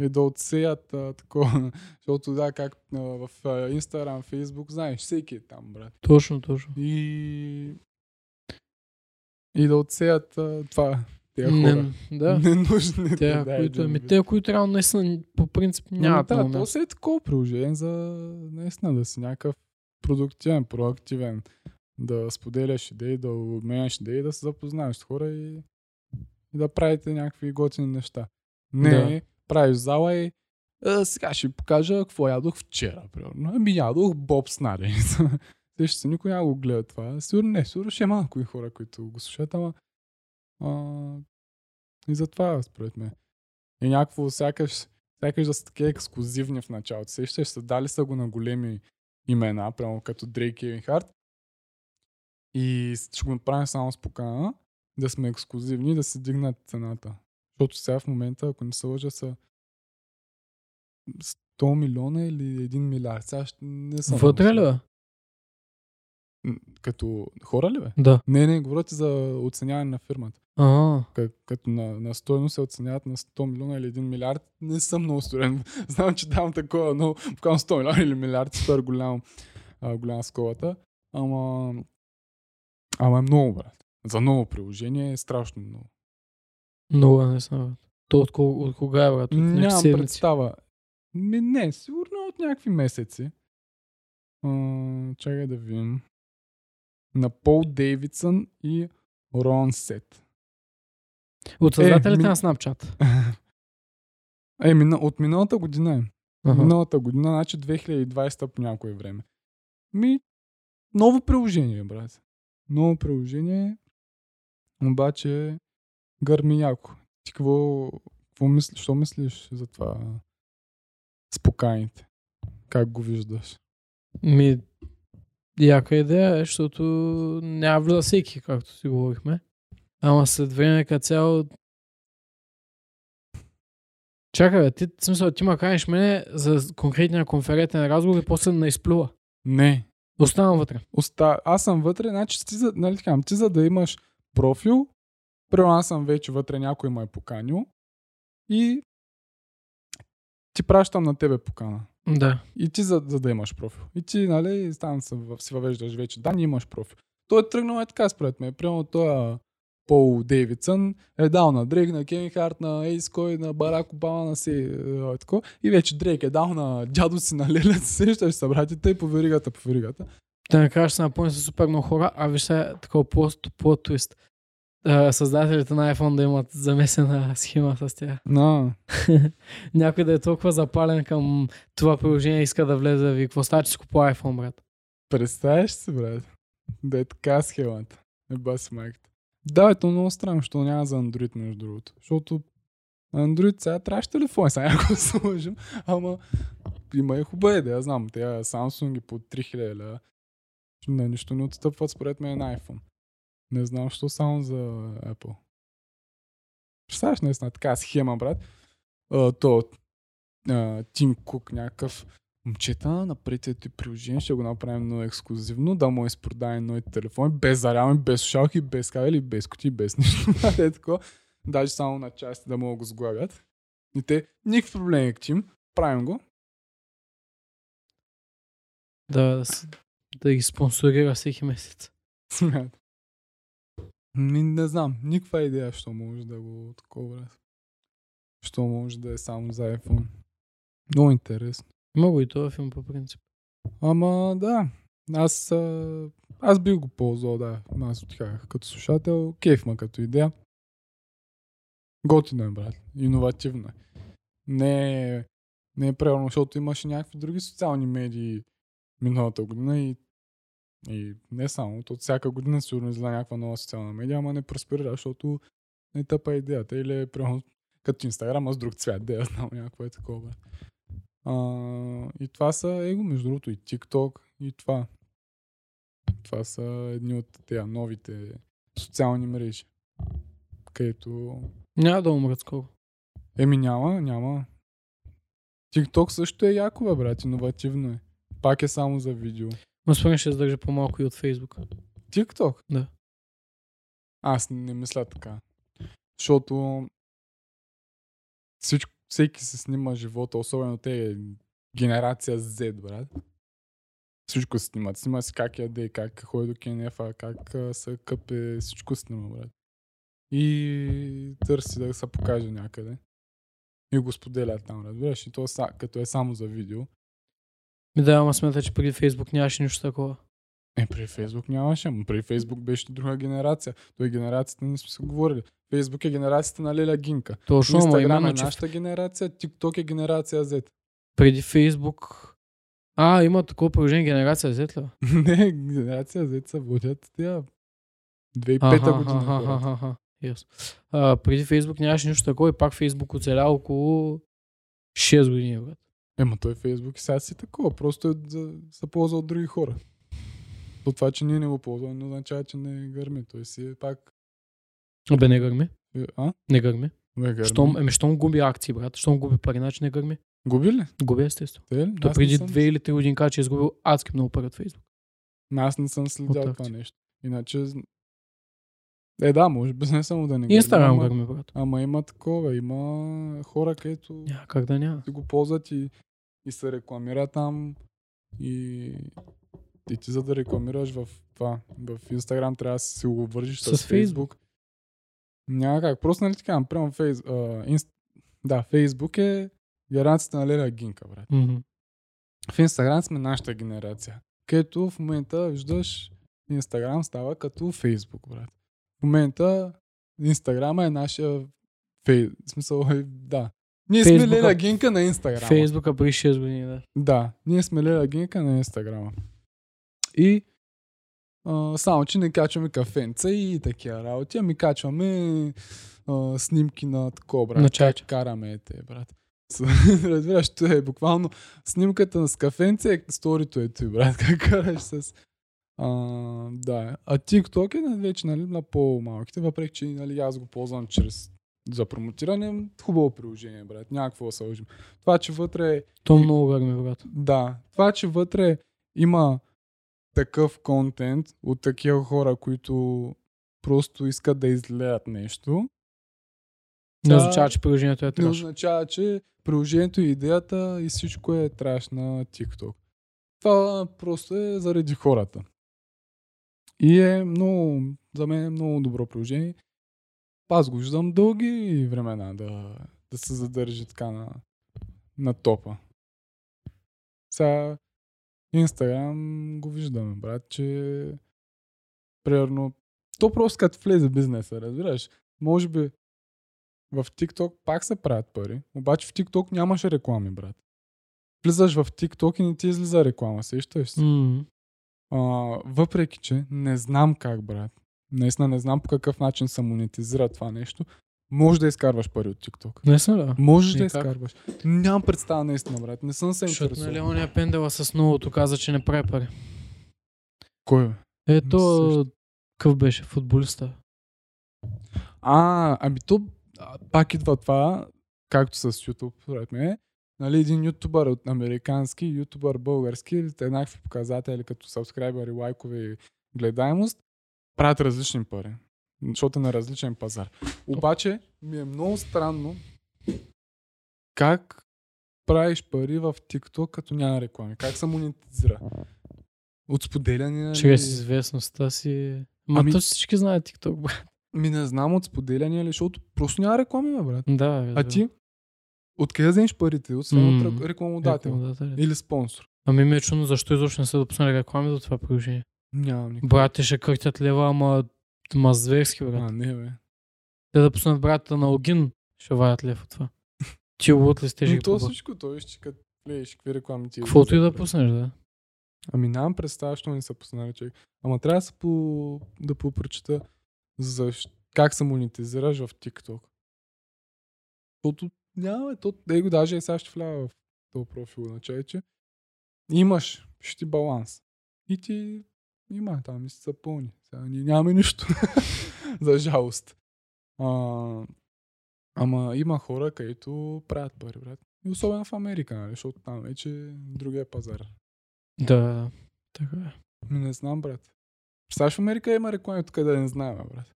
е да отсеят а, такова, [LAUGHS] защото да, как а, в Instagram, Facebook, знаеш, всеки е там, брат. Точно, точно. И, и да отсеят а, това, хора. [LAUGHS] Не, да. Ненужните. Те, да, които, ами, те, които реално наистина по принцип Ами нямат да, много то си е такова приложение за наистина да си някакъв продуктивен, проактивен, да споделяш идеи, да обменяш идеи, да се запознаеш с хора и, и да правите някакви готини неща. Не, Да. правиш зала и а, сега ще ви покажа какво ядох вчера, примерно. Ами ядох боб с наденица. Те ще се никой няма го гледа това. Сигурно не, сигурно ще има някои хора, които го слушат, ама а, и затова, според мен. И някакво сякаш, сякаш да са такива ексклюзивни в началото. Сещаш се, дали са го на големи имена, прямо като Дрейк и Кевин Харт. И ще го направим само с покана, да сме ексклюзивни да се дигнат цената. Защото сега в момента, ако не се лъжа, са 100 милиона или 1 милиард. Сега ще не съм. Вътре ли, Като хора ли бе? Да. Не, не, говоря ти за оценяване на фирмата. А, К- като на, на стойност се оценяват на 100 милиона или 1 милиард, не съм много студен. [LAUGHS] Знам, че давам такова, но буквално 100 милиона или милиард, супер голям, а, голяма сколата. Ама, ама е много, брат. За ново приложение е страшно много. много не знам. То от, кога- от кога е, брат? От Нямам представа. Ми, не, сигурно от някакви месеци. А, чакай да видим. На Пол Дейвидсън и Рон Сет. От създателите ми- на Snapchat. [LAUGHS] Е, мина, от миналата година е. Ага. Миналата година, значи 2020 по някое време. Ми, ново приложение, брат. Ново приложение, обаче гърми яко. Ти какво, какво мислиш, що мислиш за това спокайните? Как го виждаш? Ми, яка идея е, защото няма влиза всеки, както си говорихме. Ама след време като цяло... Чакай, бе, ти, смисъл, ти ма канеш мене за конкретния конферентен разговор и после не изплюва. Не. Оставам вътре. Оста... Аз съм вътре, значи ти за, нали, така, ти за да имаш профил, примерно аз съм вече вътре, някой ме е поканил и ти пращам на тебе покана. Да. И ти за, за да имаш профил. И ти, нали, там се, си въвеждаш вече. Да, не имаш профил. Той е тръгнал е така според мен. Примерно той Пол Дейвидсън е дал на Дрейк, на Кевин Харт, на Ейс Кой, на Барак Обама, на си, е, тако. И вече Дрейк е дал на дядо си на Леля, [LAUGHS] сещаш се, братите, по веригата, по веригата. Да накрая ще се напълни с супер много хора, а виж сега такова плод, плод твист. А, създателите на iPhone да имат замесена схема с тях. [LAUGHS] На, Някой да е толкова запален към това приложение иска да влезе да ви какво става, че си купува iPhone, брат. представяш се, брат. Да е така схемата. Е бас майката. Да, ето много странно, защото няма за Android, между другото. Защото Android сега трябваше телефон, сега ако се лъжим, ама има и хубава идея, знам, те Samsung по 3000 лева. На нищо не отстъпват според мен на iPhone. Не знам, що само за Apple. Представяш наистина така схема, брат. А, то а, Тим Кук някакъв момчета, направете ти приложение, ще го направим много ексклюзивно, да му изпродаем новите телефони, без зарядни, без слушалки, без кабели, без кути, без нищо. [LAUGHS] е. Даже само на части да могат го сглавят. И те, никакви проблеми, Тим, правим го. Да, да, да ги спонсорира всеки месец. Смят. Ми, не знам, никаква идея, що може да го такова. Що може да е само за iPhone. Много интересно. Има го и това филм по принцип. Ама да, аз, а, аз бих го ползвал, да. Аз отихах като слушател. Кейф ма като идея. Готино е, брат. Иновативно е. Не е, не е правилно, защото имаше някакви други социални медии миналата година и, и не само. То всяка година сигурно излезе някаква нова социална медия, ама не просперира, защото не тъпа идеята. Или примерно като Инстаграм, а с друг цвят, да я знам, някакво е такова. А, и това са его, между другото, и TikTok, и това. Това са едни от тези новите социални мрежи. Където... Няма да умрат скоро. Еми няма, няма. TikTok също е яко, бе, брат, иновативно е. Пак е само за видео. Но според ще издържа по-малко и от Facebook. TikTok? Да. Аз не мисля така. Защото всичко, всеки се снима живота, особено те генерация Z, брат. Всичко се снимат. Снима си как яде, как ходи до кенефа, как се къпе, всичко снима, брат. И търси да се покаже някъде. И го споделя там, разбираш. И то са, като е само за видео. Ми да, ама смята, че преди Facebook нямаше нищо такова. Е, при Фейсбук нямаше, но при Фейсбук беше друга генерация. Той генерацията, не сме се говорили. Фейсбук е генерацията на Леля Гинка. Точно, ама Инстаграм именно, е че нашата генерация, TikTok е генерация Z. преди Facebook... А, има такова приложение генерация Z ли? [LAUGHS] не, генерация Z се водят тя 2005 Аха, година. аха, хората. аха, аха. Yes. А, преди Facebook нямаше нищо такова и пак Facebook оцеля около 6 години, брат. Ема той Фейсбук и сега си такова, просто е за, се ползва от други хора. От това, че ние не го ползваме, не означава, че не гърми. Той си е пак... Абе, не гърми. е, А? Не гърми. Бе, гърми. Щом, еми, щом губи акции, брат. Щом губи пари, значи не гърми. Губи ли? Губи естествено. Те ли? То не преди две или три години каза, че е изгубил адски много пари от. Ма Аз не съм следял От това акции. нещо. Иначе... Е, да, може би [LAUGHS] не само да не Инстаграм гърми, брат. Ама има такова, има хора, където Няма как да няма. ти го ползват и, и се рекламира там и, и ти за да рекламираш в това, в Инстаграм трябва да си го вържиш с, С Фейсбук. Няма как. Просто нали така, прямо фейс, а, инст... да, Фейсбук е генерацията на Леля Гинка, брат. Мгм. В Инстаграм сме нашата генерация, където в момента виждаш Инстаграм става като Фейсбук, брат. В момента Инстаграма е нашия фей... В смисъл, [LAUGHS] да. Ние сме Фейсбука- леля гинка на Инстаграма. Фейсбука при 6 години, да. Да, ние сме леля гинка на Инстаграма. И а, само, че не качваме кафенца и такива работи, ами качваме а, снимки на такова, брат. На чача. караме те, брат. [LAUGHS] Разбираш, то е буквално снимката с кафенце е сторито е ти, брат. [LAUGHS] Как караш с... А, да, а TikTok е нали, вече нали, на по-малките, въпреки че нали, аз го ползвам чрез за промотиране, хубаво приложение, брат. Няма какво да се лъжим. Това, че вътре е То И- много гърми, брат. да, това, че вътре има такъв контент от такива хора, които просто искат да излеят нещо, Не Да. означава, че приложението е не траш. означава, че приложението и идеята и всичко е траш на TikTok. Това просто е заради хората. И е много, за мен е много добро приложение. Аз го виждам дълги времена да, да се задържи така на, на топа. Сега Инстаграм го виждаме, брат, че примерно то просто като влезе бизнеса, разбираш. Може би в TikTok пак се правят пари, обаче в TikTok нямаше реклами, брат. Влизаш в TikTok и не ти излиза реклама, сещаш се. М. А, въпреки, че не знам как, брат. Наистина не знам по какъв начин се монетизира това нещо. Може да изкарваш пари от TikTok. Не съм да. Можеш да И как? изкарваш. Нямам представа наистина, брат. Не съм се Защото нали интересувал. ония пендела с новото каза, че не прави пари. Кой бе? Ето, какъв беше футболиста? А, ами то пак идва това, както с YouTube, според мен. Нали, един ютубър от американски, ютубър български, еднакви показатели като сабскрайбъри, лайкове и гледаемост, правят различни пари. Защото е на различен пазар. Обаче ми е много странно как правиш пари в TikTok, като няма реклами. Как се монетизира? От споделяне нали? Чрез известността си. Ма Ами- то всички знаят TikTok, брат. Ми не знам от споделяне ли, защото просто няма реклами, бе, брат. Да, А разбирам. ти? Откъде вземеш парите? От М, рек- рекламодател. Или спонсор. Ами ми е чудно защо изобщо не са допуснали реклами до това приложение. Нямам никакво. Брат, те ще крътят лева, ама, ама зверски, брат. А, не, бе. Те да пуснат брата на Огин, ще ваят лев от това. Ти [LAUGHS] лут ли сте Но ги то всичко, той ще като влезеш, какви реклами ти Каквото и да пуснеш, да. Ами нямам представа, що не са пуснали човек. Ама трябва да, се по... да попрочета за как се монетизираш в TikTok. Защото няма, то, да го даже и сега ще влява в този профил на чайче. Имаш, ще ти баланс. И ти има там и са пълни. Сега ние нямаме нищо. [LAUGHS] за жалост. А, ама има хора, където правят пари, брат. И особено в Америка, нали? защото там вече е другия пазар. Да, така е. Ми не знам, брат. Представяш в Америка има реклами, тук да не знаем, брат.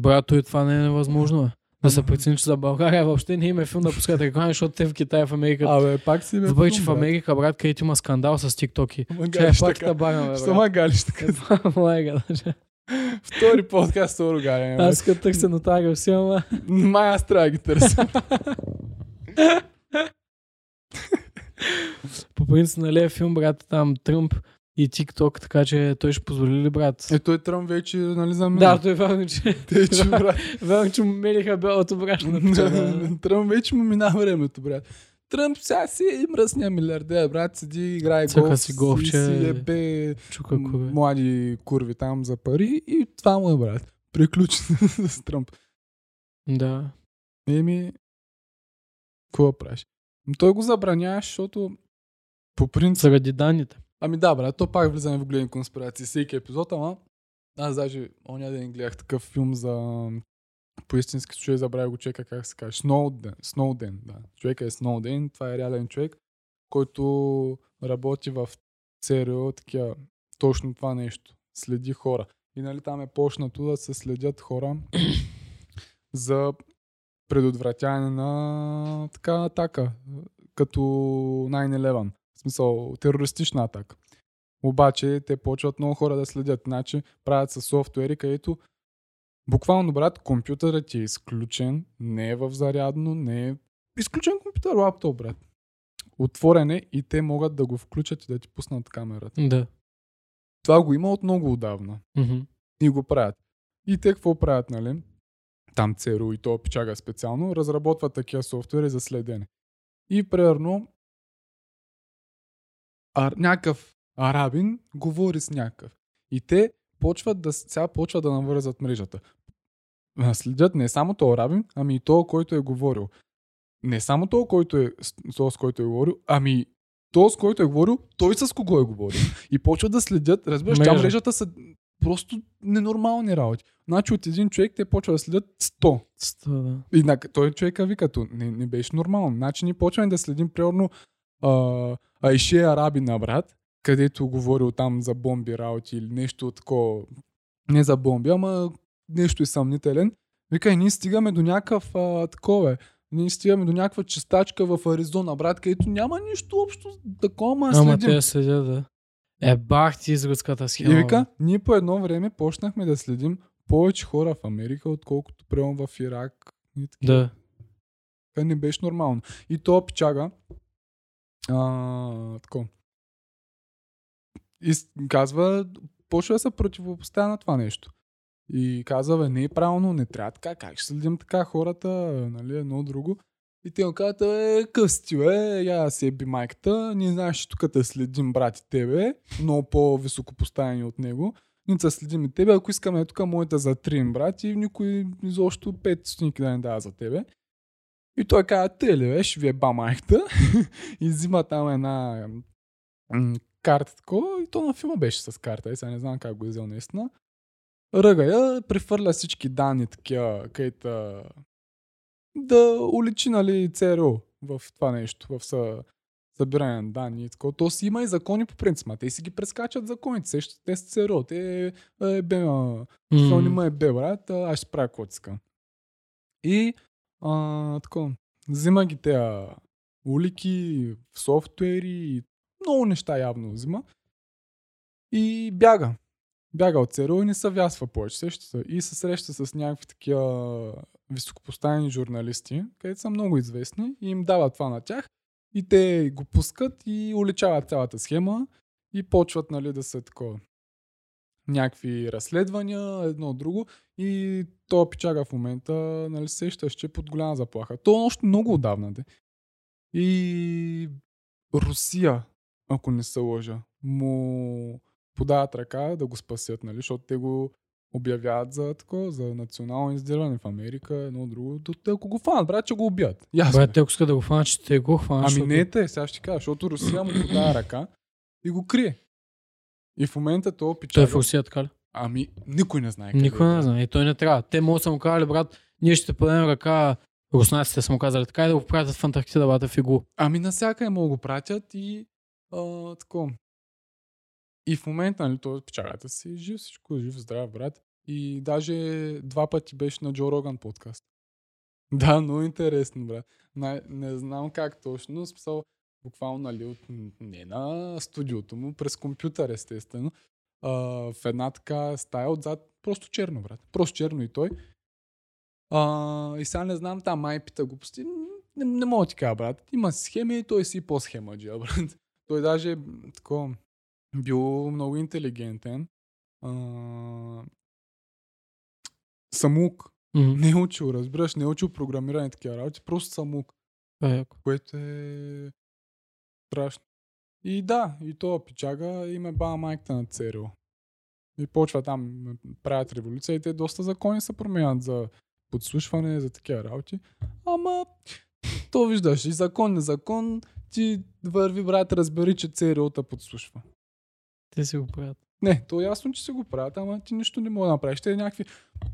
Брат, и това не е невъзможно. Да се прецени, че за България въобще не има филм да пускат реклами, защото те в Китай, в Америка. Абе, пак си бе. Въпреки, че в. Америка, брат, където има скандал с. Ама Че е пак така. та бага, бе, Що брат. ма галиш така? [LAUGHS] Майга, даже. Втори подкаст, галяне. брат. Аз като търся нотариус си, ама... Май аз трябва да ги търся. [LAUGHS] По принцип, нали е филм, брат, там Тръмп и TikTok, така че той ще позволи ли, брат? Е, той Тръмп вече, нали, за мен. Да, той е верно, че... Те, че, [LAUGHS] брат. Верно, че му мелиха белото брашно. [LAUGHS] Тръмп вече му мина времето, брат. Тръмп сега си е мръсния милиардер, брат, седи, играе Цъка голф, си голфче. и си ебе Чука млади курви там за пари и това му е, брат. Приключи [LAUGHS] с Тръмп. Да. Еми, какво правиш? Той го забранява, защото по принцип... Заради данните. Ами да, брат, то пак влизаме в големи конспирации всеки епизод, ама аз даже оня ден гледах такъв филм за по истински случай забравя го човека, как се каже, Сноуден, Сноуден, да. Човека е Сноуден, това е реален човек, който работи в ЦРУ, такива, точно това нещо, следи хора. И нали там е почнато да се следят хора [COUGHS] за предотвратяване на така атака, като 9-11. В смисъл, терористична атака. Обаче те почват много хора да следят. Значи правят със софтуери, където буквално, брат, компютърът ти е изключен, не е в зарядно, не е изключен компютър, лаптоп, брат. Отворен е и те могат да го включат и да ти пуснат камерата. Да. това го има от много отдавна. Мгм. И го правят. И те какво правят, нали? Там ЦРУ и то пичага специално, разработват такива софтуери за следене. И примерно а, някакъв арабин говори с някакъв. И те почват да, сега почват да навързат мрежата. Следят не само то арабин, ами и то, който е говорил. Не само то, който е, то, с който е говорил, ами то, с който е говорил, той с кого е говорил. И почват да следят, разбираш, тя Мрежа. мрежата са просто ненормални работи. Значи от един човек те почват да следят 100. Сто, да. И на, той човека ви като не, не беше нормално. Значи ние почваме да следим примерно а, Айше Араби на брат, където говорил там за бомби работи или нещо такова. Не за бомби, ама нещо и съмнителен. Вика, и ние стигаме до някакъв а, такова. е. Ние стигаме до някаква чистачка в Аризона, брат, където няма нищо общо такова, ама Ама следим. те следят, да. Е, бах ти изградската схема. И вика, ние по едно време почнахме да следим повече хора в Америка, отколкото приема в Ирак. И такива. Да. Това не беше нормално. И то пичага а, тако. И казва, почва да се противопоставя на това нещо. И казва, бе, не е правилно, не трябва така, как ще следим така хората, нали, едно друго. И те му казват, е, късти, е, я си еби майката, ние знаеш, че тук те следим брати тебе, много по-високо поставени от него. Ние те следим и тебе, ако искаме тук моите за трим брати, никой изобщо 5 стотинки да не дава за тебе. И той казва, те ли бе, ще ви е ба майката. [LAUGHS] и взима там една карта такова. И то на филма беше с карта. И сега не знам как го е взел наистина. Ръга я, прехвърля всички данни такива, където да уличи, нали, ЦРУ в това нещо, в са, събиране на данни. и такова. То си има и закони по принцип, ма те си ги прескачат законите. Сещате, те са ЦРУ. Те е, бе, ме е бе, брат, а, аз ще правя каквото искам. И а, тако, взима ги тези улики, софтуери, много неща явно взима. И бяга. Бяга от ЦРУ и не се вясва повече. Сеща се. И се среща с някакви такива високопоставени журналисти, където са много известни и им дава това на тях. И те го пускат и уличават цялата схема и почват нали, да са такова някакви разследвания, едно от друго. И то пичага в момента, нали, се сещаш, че е под голяма заплаха. То е още много отдавна. Де. И Русия, ако не се лъжа, му подават ръка да го спасят, нали, защото те го обявяват за такова, за национално издирване в Америка, едно друго. То, те, ако го фанат, брат, че го убият. Ясно. Бе, е. те ако искат да го хванат, ще те го хванат. Ами защото- не те, сега ще ти кажа, защото Русия му подава ръка и го крие. И в момента то Той е в Русия, така ли? Ами, никой не знае. къде Никой е. не знае. И той не трябва. Те могат да са му казали, брат, ние ще подадем ръка. Руснаците са му казали така и да го пратят в Антарктида, брат, в игу. Ами насякъде му го пратят и а, тако. И в момента, нали, той печалята си, жив всичко, жив, здрав, брат. И даже два пъти беше на Джо Роган подкаст. [LAUGHS] Да, много интересно, брат. Не, не знам как точно, но смисъл, буквално, нали, от, не на студиото му, през компютър, естествено. А, в една така стая отзад, просто черно, брат. Просто черно и той. А, и сега не знам, там май пита глупости. Не, не мога ти кажа, брат. Има схеми и той си и по схема, джия, [LAUGHS] брат. Той даже м, тако, бил много интелигентен. А, самук. Мгм. Не е учил, разбираш, не е учил програмиране такива работи, просто самук, Това е яко. което е страшно. И да, и то пичага и ме бава майката на ЦРУ. И почва там, правят революция и те доста закони се променят за подслушване, за такива работи. Ама, то виждаш, и закон, не закон, ти върви, брат, разбери, че ЦРУ те подслушва. Те си го правят. Не, то е ясно, че си го правят, ама ти нищо не мога да направиш. Те някакви,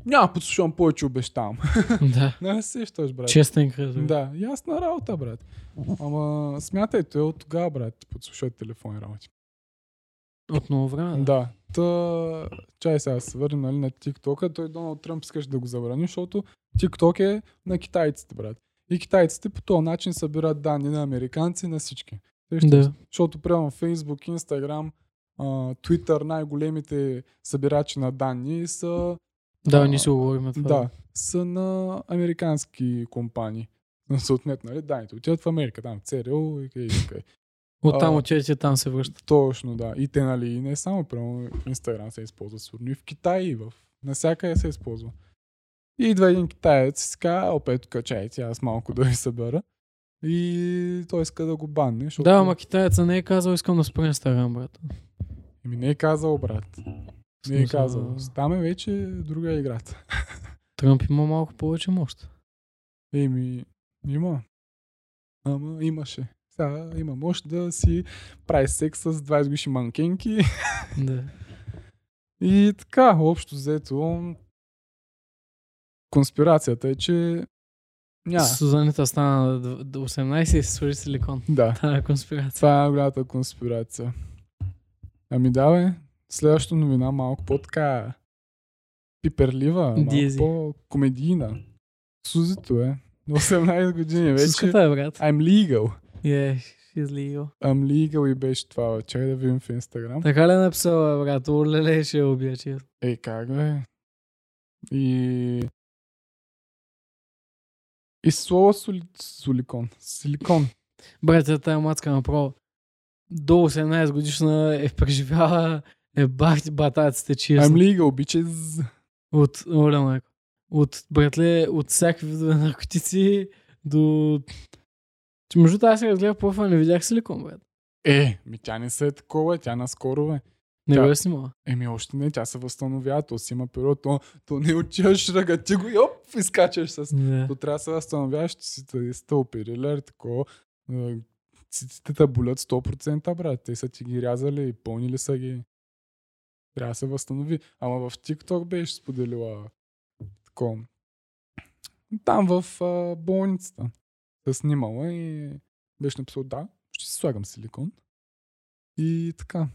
няма подслушвам повече, обещавам. [LAUGHS] да. не се сещаш, брат. Честен кръст. Да, ясна работа, брат. Ама смятай, той от тогава, брат, подслушват телефони работи. От много време. Да. Да. Та, чай сега се върнем нали, на TikTok. Той Доналд Тръмп искаше да го забрани, защото TikTok е на китайците, брат. И китайците по този начин събират данни на американци и на всички. Да. се? Защото прямо Facebook, Instagram, Twitter, най-големите събирачи на данни са, Да, А, ние си го говорим това. да, са на американски компании. [LAUGHS] Съответно, нали, данните отиват в Америка, там ЦРУ и къде. Оттам А, отивате, там се връщат. Точно, да. И те, нали, и не само, прямо Инстаграм се използва сигурно. И в Китай, и в... Насякъде се използва. И идва един китаец и си казва, опет, качайте, аз малко да ви събера. И той иска да го банне, защото... Да, ама китаеца не е казал, искам да спра Инстаграм, брат. Еми не е казал, брат. Не е казал. Там е вече друга играта. [LAUGHS] Тръмп има малко повече мощ. Еми, има. Ама имаше. Сега има мощ да си прави секс с 20 годишни манкенки. [LAUGHS] Да. И така, общо взето, конспирацията е, че няма. Сузанита стана д- д- 18 и се свържи силикон. Да, Това е конспирация. това е голямата конспирация. Ами да, бе, следващата новина малко по-така пиперлива, малко Дизи. по-комедийна. Сузито е. На 18 години вече. Суската е, брат. I'm legal. Yeah, she's legal. I'm legal и беше това. Чай да видим в Инстаграм. Така ли е написала, брат? Олеле, ще убия, че. Ей, как бе? И... И слово соли... соликон. Силикон. Брат, тая мацка направо. До 18 годишна е преживяла е бахти батаците, че I'm legal, bitches. От, оля майко. От, братле, от всякакви видове наркотици до... Че между тази сега гледах профил, не видях силикон, брат. Е, ми тя не се е такова, тя наскоро бе. Не Тя- го е снимала. Еми още не, тя се възстановява, то си има период, то, то не отиваш ръга, ти го и оп, изкачаш с... Да. То трябва да се възстановяваш, че си тъй сте оперирали, такова. Циците те болят 100%, брат. Те са ти ги рязали, пълнили са ги. Трябва да се възстанови. Ама в TikTok беше споделила такова. Там в а, болницата. Се снимала и беше написал, да, ще си слагам силикон. И така.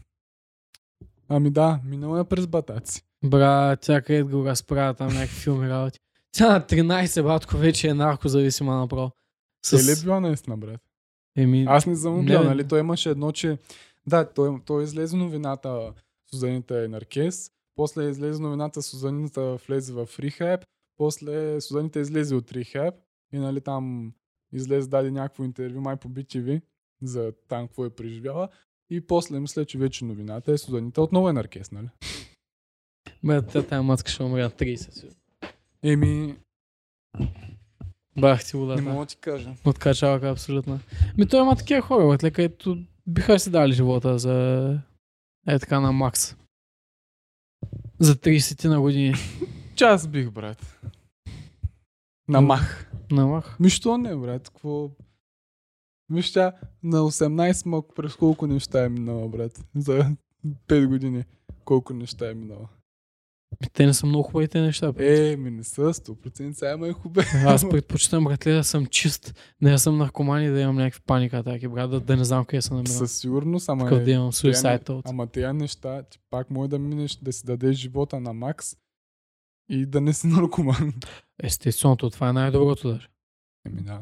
Ами да, минала е през батаци. Брат, тя къде го разправя там някакви филми работи. Тя на 13, братко, вече е наркозависима направо. С... Е ли е била наистина, брат? Еми, Аз не съм гледал, бе. нали? Той имаше едно, че... Да, той, той излезе новината Сузанита е наркес, после излезе новината Сузанита влезе в рехаб, после Сузанита излезе от рехаб и нали там излезе даде някакво интервю май по BTV за там какво е преживяла и после мисля, че вече новината е Сузанита отново е наркес, нали? брат, тя тая мацка ще умре на 30. си. Еми, Бах ти не водата. мога да ти кажа. Откачалка абсолютно. Ми той има такива хора, братле, където биха си дали живота за е така на макс. За 30 на години. [LAUGHS] Час бих, брат. На мах. На мах. Ми що не, брат? Какво... Виж тя, на 18 малко през колко неща е минала, брат. За 5 години. Колко неща е минала. Те не са много хубавите неща. Е, ми не са 100%, сега и хубаво. Аз предпочитам, братле, да съм чист, не да съм наркоман и да имам някакви паника атаки, брат, да, да не знам къде се намирам. Със сигурност, ама, Такъв да е, имам не- thoughts. ама тези неща, ти пак може да минеш, да си дадеш живота на макс и да не си наркоман. Естествено, то това е най-доброто даже. Еми да.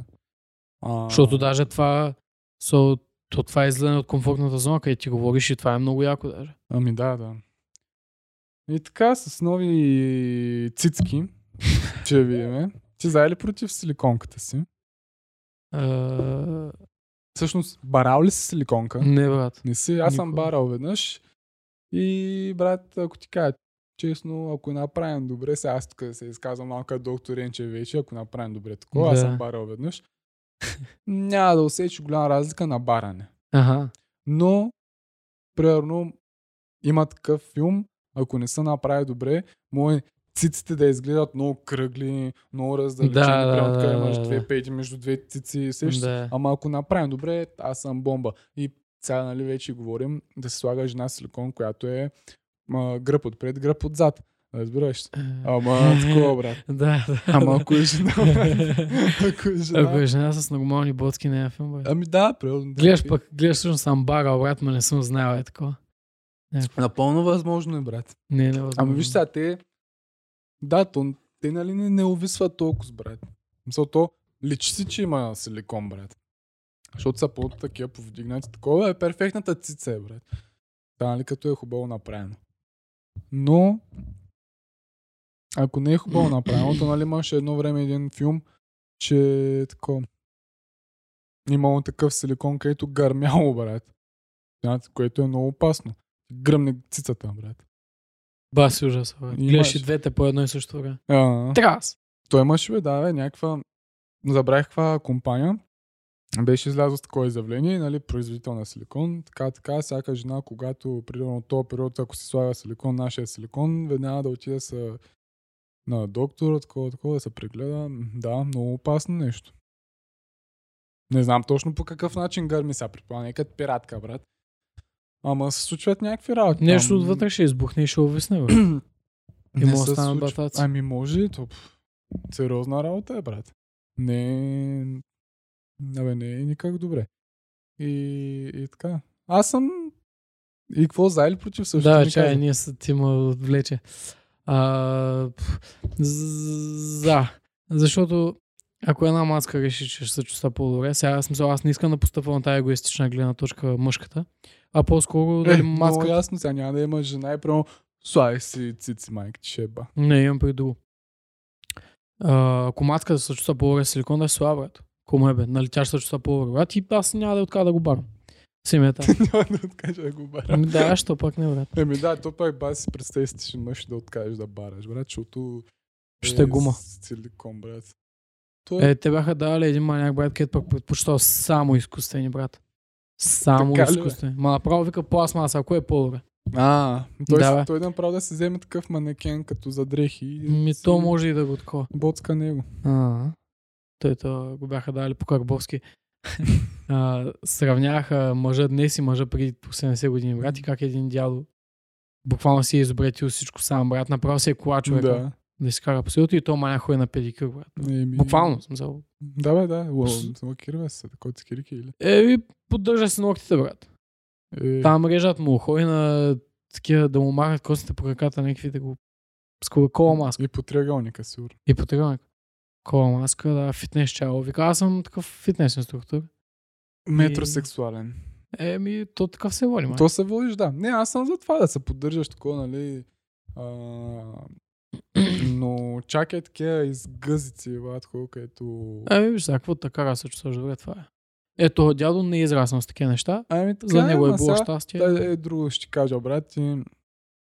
А, Защото даже това, so, то това е излизане от комфортната зона, където ти говориш и това е много яко даже. Ами да, да. И така, с нови цицки, че видиме. Ти за ли против силиконката си? А, Всъщност, барал ли си силиконка? не, брат. Не си. Аз съм Никога. барал веднъж. И, брат, ако ти кажа, честно, ако направим добре, сега аз тук се изказвам малко като доктор Енче вече, ако направим добре такова, аз Да. съм барал веднъж, няма да усетиш голяма разлика на баране. Ага. Но, примерно, има такъв филм, ако не са направи добре, може циците да изгледат много кръгли, много раздалечени, Да, да, прямо така да, имаш да, две да. пети между две цици, сещаш? Да. Ама ако направим добре, аз съм бомба. И сега, нали, вече говорим да се слага жена силикон, която е ма, гръб отпред, гръб отзад. Разбираш? Ама такова, брат. [LAUGHS] Да, да. Ама ако е жена, [LAUGHS] ако е жена... Ако е жена с нормални ботки, не е филм, брат. Ами да, примерно. да. Гледаш пък, гледаш всъщност съм барал, брат, ма не съм знаел е такова. Някакво. Напълно възможно е, брат. Не, не е възможно. Ами виж сега, те... Да, то, те нали не, не увисват толкова, брат. Мисъл, то личи си, че има силикон, брат. Защото са по-такива повдигнати. Такова е перфектната цица, е, брат. Та, нали, като е хубаво направено. Но, ако не е хубаво направено, то нали имаше едно време един филм, че е тако... Имало такъв силикон, където гърмяло, брат. Което е много опасно. Гръмне цицата, брат. Баси ужас. бе. Гледаш и двете по едно и също време. Трас. той имаше, бе, да, бе, някаква... Забравих каква компания. Беше излязло с такова изявление, нали, производител на силикон. Така, така, всяка жена, когато, примерно, този период, ако си слага силикон, нашия силикон, веднага да отиде са на доктор, такова, такова, да се прегледа. Да, много опасно нещо. Не знам точно по какъв начин гърми сега, предполагам, нека пиратка, брат. Ама се случват някакви работи. Нещо там. отвътре ще избухне и ще увисне. Бе. [CLEARS THROAT] И може да случва. батаци. Ами може, то пф, сериозна работа е, брат. Не е... Абе, не е никак добре. И, и така. Аз съм... И какво за или против също? Да, чай, ние са ти ме отвлече. А, за. Защото ако една маска реши, че ще се чувства по-добре, сега аз смисъл, аз не искам да постъпвам на тази егоистична гледна точка мъжката, а по-скоро Е, дали много маската... ясно, сега няма да има жена и прямо слагай си цици, майка ти ще е ба. Не, имам преди друго. А, ако маската се чувства по-добре силикон, да е слаба, брат. Кому е бе, нали тя ще се чувства по-добре. брат, И аз няма да откада да го барам. Семията. [LAUGHS] Няма да откажа да го бара. Ами да, що пък не, брат. Еми да, то пак ба си представи си, че мъж да откажеш да бараш, брат, защото... Ще е гума. Силикон, брат. То е, Е, те бяха дали един маняк, брат, където пък предпочитал само изкуствени, брат. Само Така. Ма направо вика пластмаса, ако е по-добре. А, той, Да, бе. той направо да се вземе такъв манекен като за дрехи. Ми си то може и да го такова. Боцка него. А, той то го бяха дали по Карбовски. [LAUGHS] а, сравняваха мъжа днес и мъжа преди 80 години, брат, и как един дядо буквално си е изобретил всичко сам, брат. Направо си е кола човека да, Да. си кара по селото и то маня ходи на педикюр, брат. Еми, Буквално, смисъл. Да, бе, да. Лакирва се, такова си кирики или? Е, поддържа си ногтите, брат. Е, Там режат му, ходи на такива да му махат костите по краката, някакви да го с кола, маска. И по триъгълника, сигурно. И по тръгълник. Кола маска, да, фитнес чало. Вика, аз съм такъв фитнес инструктор. Метросексуален. Еми, то такъв се води, май. То се водиш, да. Не, аз съм за това да се поддържаш такова, нали... А, но чакай такива изгъзици, хора, където... Ами, виж, сега, какво така да се чувстваш добре, това е. Ето, дядо не е израснал с такива неща. Ами, така За него е било щастие. Да, е друго ще ти кажа, брат, ти,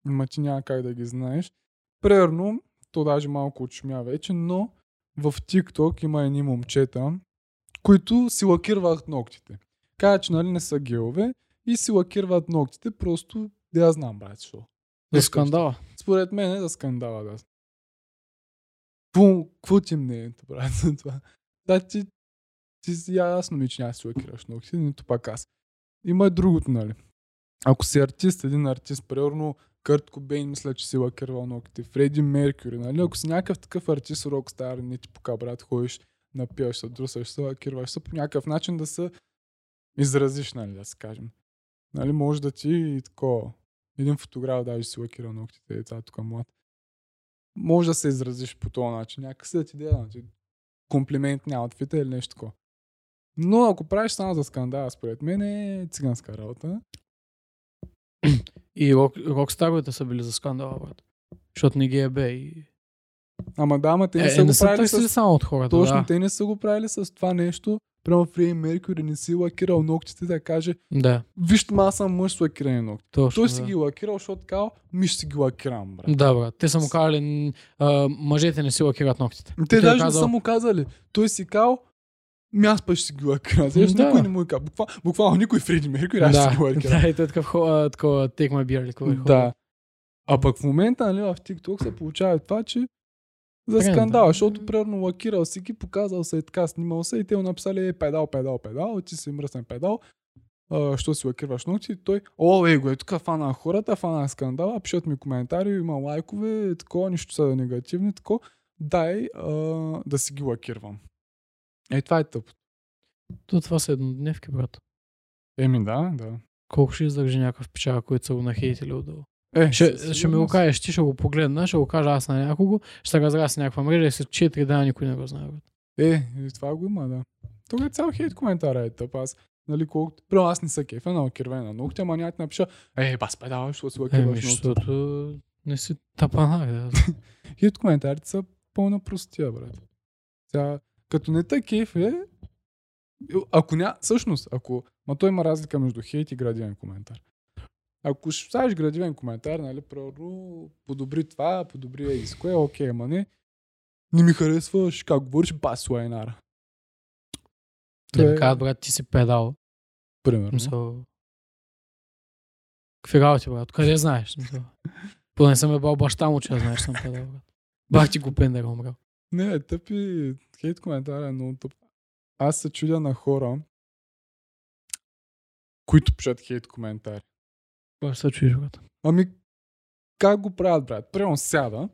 ма ти няма как да ги знаеш. Примерно, то даже малко отшумя вече, но в TikTok има едни момчета, които си лакирват ногтите. Каза, че нали не са гелове и си лакирват ногтите, просто да я знам, брат, що. За скандала. Според мен е за скандала, да. Какво, какво ти е мнението, брат, за това? Да, ти, ти си ясно ми, че няма си лакираш ногтите, нито пак аз. Има и другото, нали? Ако си артист, един артист, примерно Кърт Кобейн, мисля, че си лакирвал ногтите, Фреди Меркюри, нали? Ако си някакъв такъв артист, рокстар, не ти пука, брат, ходиш, напиваш се, друсаш се, лакирваш се, по някакъв начин да се изразиш, нали, да се кажем. Нали, може да ти и такова. Един фотограф даже си лакира ногтите, деца тук млад. Може да се изразиш по този начин. Някак си да ти даде значи, комплимент на аутфита или нещо такова. Но ако правиш само за скандала, според мен е циганска работа. И рок, рокстаровете са били за скандала, брат. Защото не ги е бе и... Ама да, ама те не Е, са не го са правили с... само от хората, Точно, да. те не са го правили с това нещо. Прямо Фреди Меркюри не си лакирал ногтите да каже Да, Вижте, аз съм мъж с лакирани ногти. точно. Той да. си ги лакирал, защото казал, ми ще си ги лакирам, брат. Да, брат. Те са му казали, мъжете не си лакират ногтите. Те И той е даже не казал, са му казали. Той си казал, ми аз пък ще си ги лакирам. Да. никой не му е казал. Буквално, буквално никой Фреди Меркюри, аз ще да, си ги лакирам. да, и той е такъв, такова, take my beer, хора. Да. А пък в момента, нали, в TikTok се получава това, че за скандал, да. защото примерно лакирал си ги, показал се и така, снимал се и те му написали е, педал, педал, педал, ти си мръсен педал, а, що си лакирваш ногти, той, о, е, го е, тук фана хората, фана скандала, пишат ми коментари, има лайкове, такова, нищо са негативни, тако, дай а, да си ги лакирвам. Е, това е тъпо. То това са еднодневки, брат. Еми да, да. Колко ще издържи някакъв печага, които са го нахейтили отдолу. Е, Ще, ще ми го кажеш, ти ще го погледна, ще го кажа аз на някого, ще се разраси някаква мрежа и след 4 дена никой не го знае. Е, това го има, да. Тук е цял хейт коментара е тъп. Аз, нали, колкото... Прямо аз не са кефа на лакирване на ногти, ама някой напиша, е, бас педал, що си лакирваш ногти. защото не си тапанак. Да. [LAUGHS] Хейт коментарите са пълна простия, брат. Сега, като не те кеф е, Ако ня... Всъщност, ако... Ма той има разлика между хейт и градивен коментар. Ако ще ставиш градивен коментар, нали, примерно, подобри това, подобри еди с кое, окей, ама не. Не ми харесваш как говориш, бас лайнара. Да ми е- кажат, брат, ти си педал. Примерно. Мисъл... Какви работи, брат? Къде знаеш? Мисъл... Поне съм е бал баща му, че знаеш, съм педал, брат. Бах ти го пендера, брат. Не, тъпи хейт коментар е много тъп. Аз се чудя на хора, които пишат хейт коментари. Какво ще се чуеш, брат? Ами, как го правят, брат? Прямо сяда,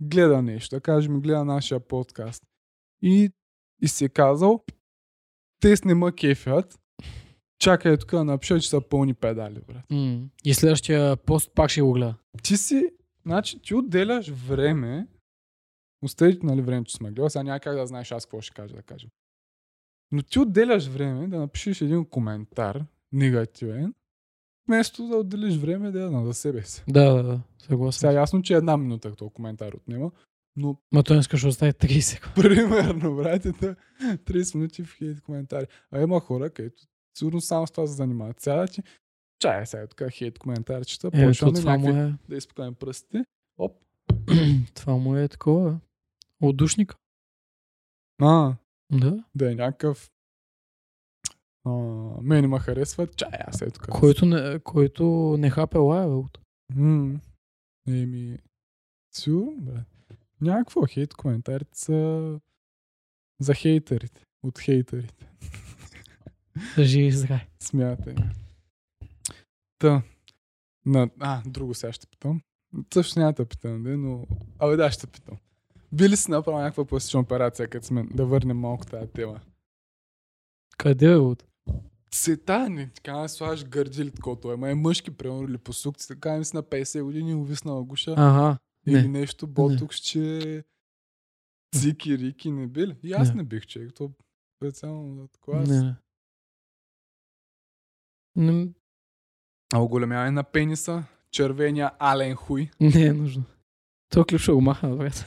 гледа нещо, да кажем, гледа нашия подкаст. И, и си е казал, те с не ма кефят, чакай тук да напиша, че са пълни педали, брат. М. И следващия пост пак ще го гледа. Ти си, значи, ти отделяш време, остави, нали, време, че сме гледали, сега няма как да знаеш аз какво ще кажа да кажа. Но ти отделяш време да напишеш един коментар, негативен, вместо да отделиш време да за себе си. Да, да, да. Съгласен. Сега ясно, че една минута този коментар отнема, но Ма той не искаш да остави 30 секунди. примерно, братята, 30 минути в хейт коментари. А има хора, където сигурно само с това се занимават. Сега ти, чая сега тук хейт коментарчета, Е, почваме някакви е... да изпукаме пръстите. Оп. [CLEARS THROAT] това му е такова. Отдушник. А, Да. да е някакъв а, мене ме харесва, чая аз е тук. Който не, който не хапе лая, бе. М, Еми, сигурно, бе. Някакво хейт коментарите са за хейтерите. От хейтерите. Да живи и здраве. Смятай. Та. На... А, друго сега ще питам. Също няма да питам, де, но... Абе да, ще питам. Би ли си направил някаква пластична операция, като сме да върнем малко тази тема? Къде е от? Цвета, не, така да слагаш гърди или такова. Той ма е мъжки, примерно, или посукци, така ми си на 50 години, увиснала гуша. Ага. или Не. нещо, ботокс, че цики, рики не би ли? И аз Не. не, бих човек. То специално за такова. Не, не. Не, А оголемяване на пениса, червения ален хуй. не е нужно. То клип ще го маха, брат.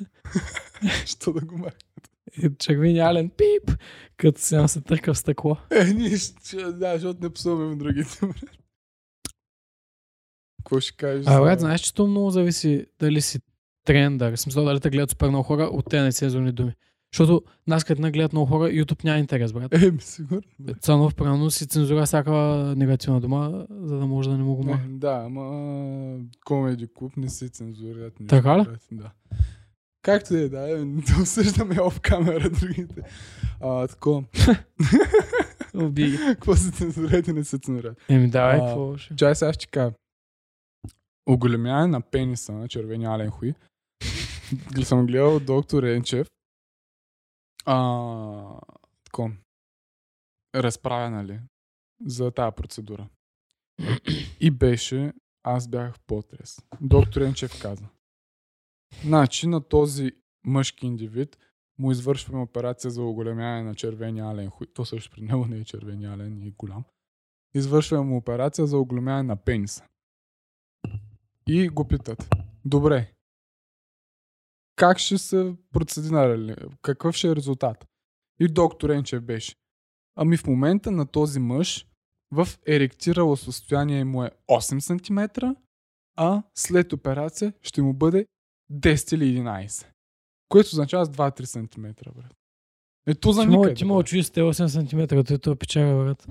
[LAUGHS] Що да го маха? И червения ален пип, като сега се търка в стъкло. Е, ние ще, да, защото не псуваме другите. [LAUGHS] брат. Какво ще кажеш? А, брат, знаеш, че то много зависи дали си трендър. В смисъл, дали те гледат супер много хора от тези нецензурни думи. Защото нас като не гледат много хора, YouTube няма интерес, брат. Е, ми сигурно. бе. Цанов правилно си цензура всяка негативна дума, за да може да не му го Е, да, ама Комеди клуб не се цензурират. нищо, Така ли? Да. Както е, да, е, да [LAUGHS] обсъждаме оф камера другите. А, тако. [LAUGHS] Уби. Какво се цензурират и не се цензурират? Еми, давай, какво ще? Чай сега ще кажа. Оголемяване на пениса на червения ален хуй. Съм гледал доктор Енчев. А, тако. Разправя, нали? За тази процедура. И беше, аз бях в потрес. Доктор Енчев каза. Значи на този мъжки индивид му извършваме операция за оголемяване на червения ален. То също при него не е червения ален е голям. Извършваме му операция за оголемяване на пениса. И го питат. Добре. Как ще се процедира? Какъв ще е резултат? И доктор Енчев беше. Ами в момента на този мъж в еректирало състояние му е 8 см, а след операция ще му бъде 10 или 11. Което означава с 2-3 см, брат. Ето за Ти мога, никъде. ти мога чуеш с те 8 см, той това печага, брат.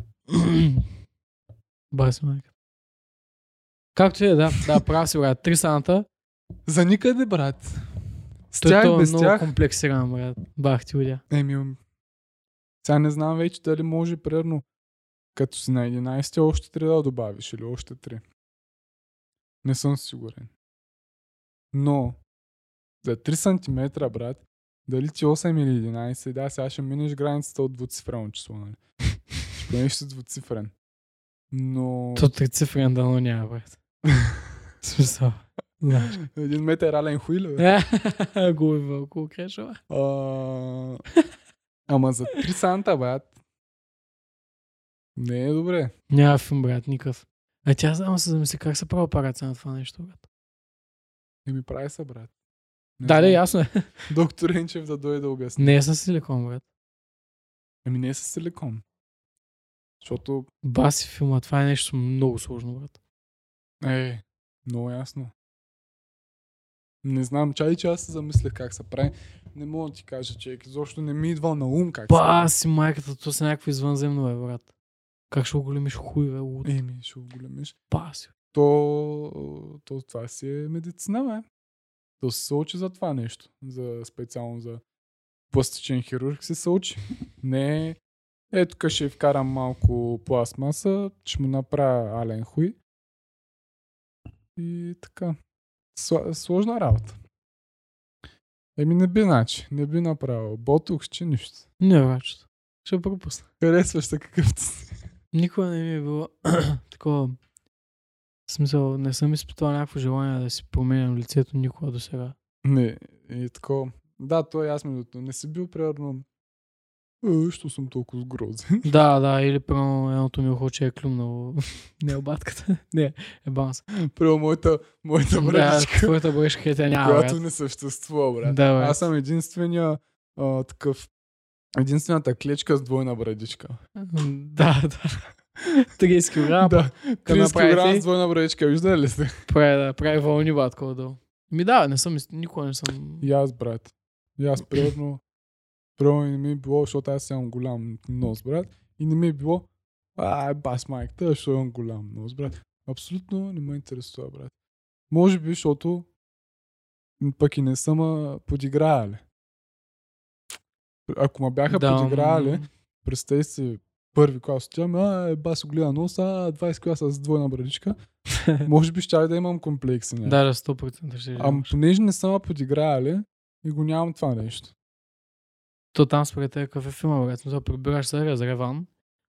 Бас, майка. Както е, да, да, прав си, брат. Три саната. За никъде, брат. С Той тях това е без много тях. комплексиран, брат. Бах ти удя. Еми, сега не знам вече дали може, примерно, като си на 11 още 3 да добавиш или още 3. Не съм сигурен. Но, за 3 см, брат, дали ти 8 или 11, да, сега ще минеш границата от двуцифрено число, нали? [LAUGHS] Ще бъдеш с двуцифрен. Но... То трицифрен дано няма, брат. Смисъл. Знаеш. Един метър ален хуй ли, е [LAUGHS] вълко крешова. Ама за 3 санта, брат. Не е добре. Няма филм, брат, никакъв. А тя само се замисли как се прави операция на това нещо, брат. Не ми прави се, брат. Не Да, да, ясно е. [LAUGHS] Доктор Енчев да дойде да обясни. Не е с силикон, брат. Ами не е с силикон. Защото Баси филма, това е нещо много сложно, брат. е, много ясно. Не знам, чай, че аз се замислях как се прави. Не мога да ти кажа, човек. Изобщо не ми идва на ум как се прави. Баси майката, то са някакво извънземно, бе, брат. Как ще го големиш хуй, бе, луд. Еми, ще го големиш. Баси. То, то това си е медицина, бе. То се учи за това нещо. За, специално за пластичен хирург се се учи. [LAUGHS] Не е, е тук ще вкарам малко пластмаса, ще му направя ален хуй. И така. Сложна работа. Еми не би начин, не би направил. Ботокс, че нищо. Не, брачето. Ще пропусна. Харесваш се какъвто си. Никога не ми е било [CLEARS THROAT] такова. В смисъл, не съм изпитвал някакво желание да си променям лицето никога до сега. Не, и такова. Да, той аз минуто. Не си бил примерно. Е, що съм толкова сгрозен. [LAUGHS] да, да, или прямо едното ми ухо, че е клюмнало. не [LAUGHS] обатката. не, е банс. [LAUGHS] Прямо моята, моята Да, братичка, твоята брешка тя няма, която брат. не съществува, брат. Да, брат. Аз съм единствения а, такъв. Единствената клечка с двойна брадичка. Да, да. 30 кг. да, 30 направите- кг с двойна брадичка. Виждали ли сте? Прави, да, прави вълни батко отдолу. Ми да, не съм, никога не съм... И аз, брат. И аз, примерно, примерно не ми е било, защото аз имам голям нос, брат. И не ми е било, а, бас майката, защото имам голям нос, брат. Абсолютно не ме интересува, брат. Може би, защото пък и не съм подиграли. Ако ме бяха Да, подиграли, представи си първи клас отивам, а, е, бас голям нос, а, 20 класа с двойна брадичка. [LAUGHS] Може би ще да имам комплекси. някакви. Да, да, 100% ще Ама понеже не съм подиграли и го нямам това нещо. То там според те какъв е филма, брат. Смисъл, прибираш се Резерван,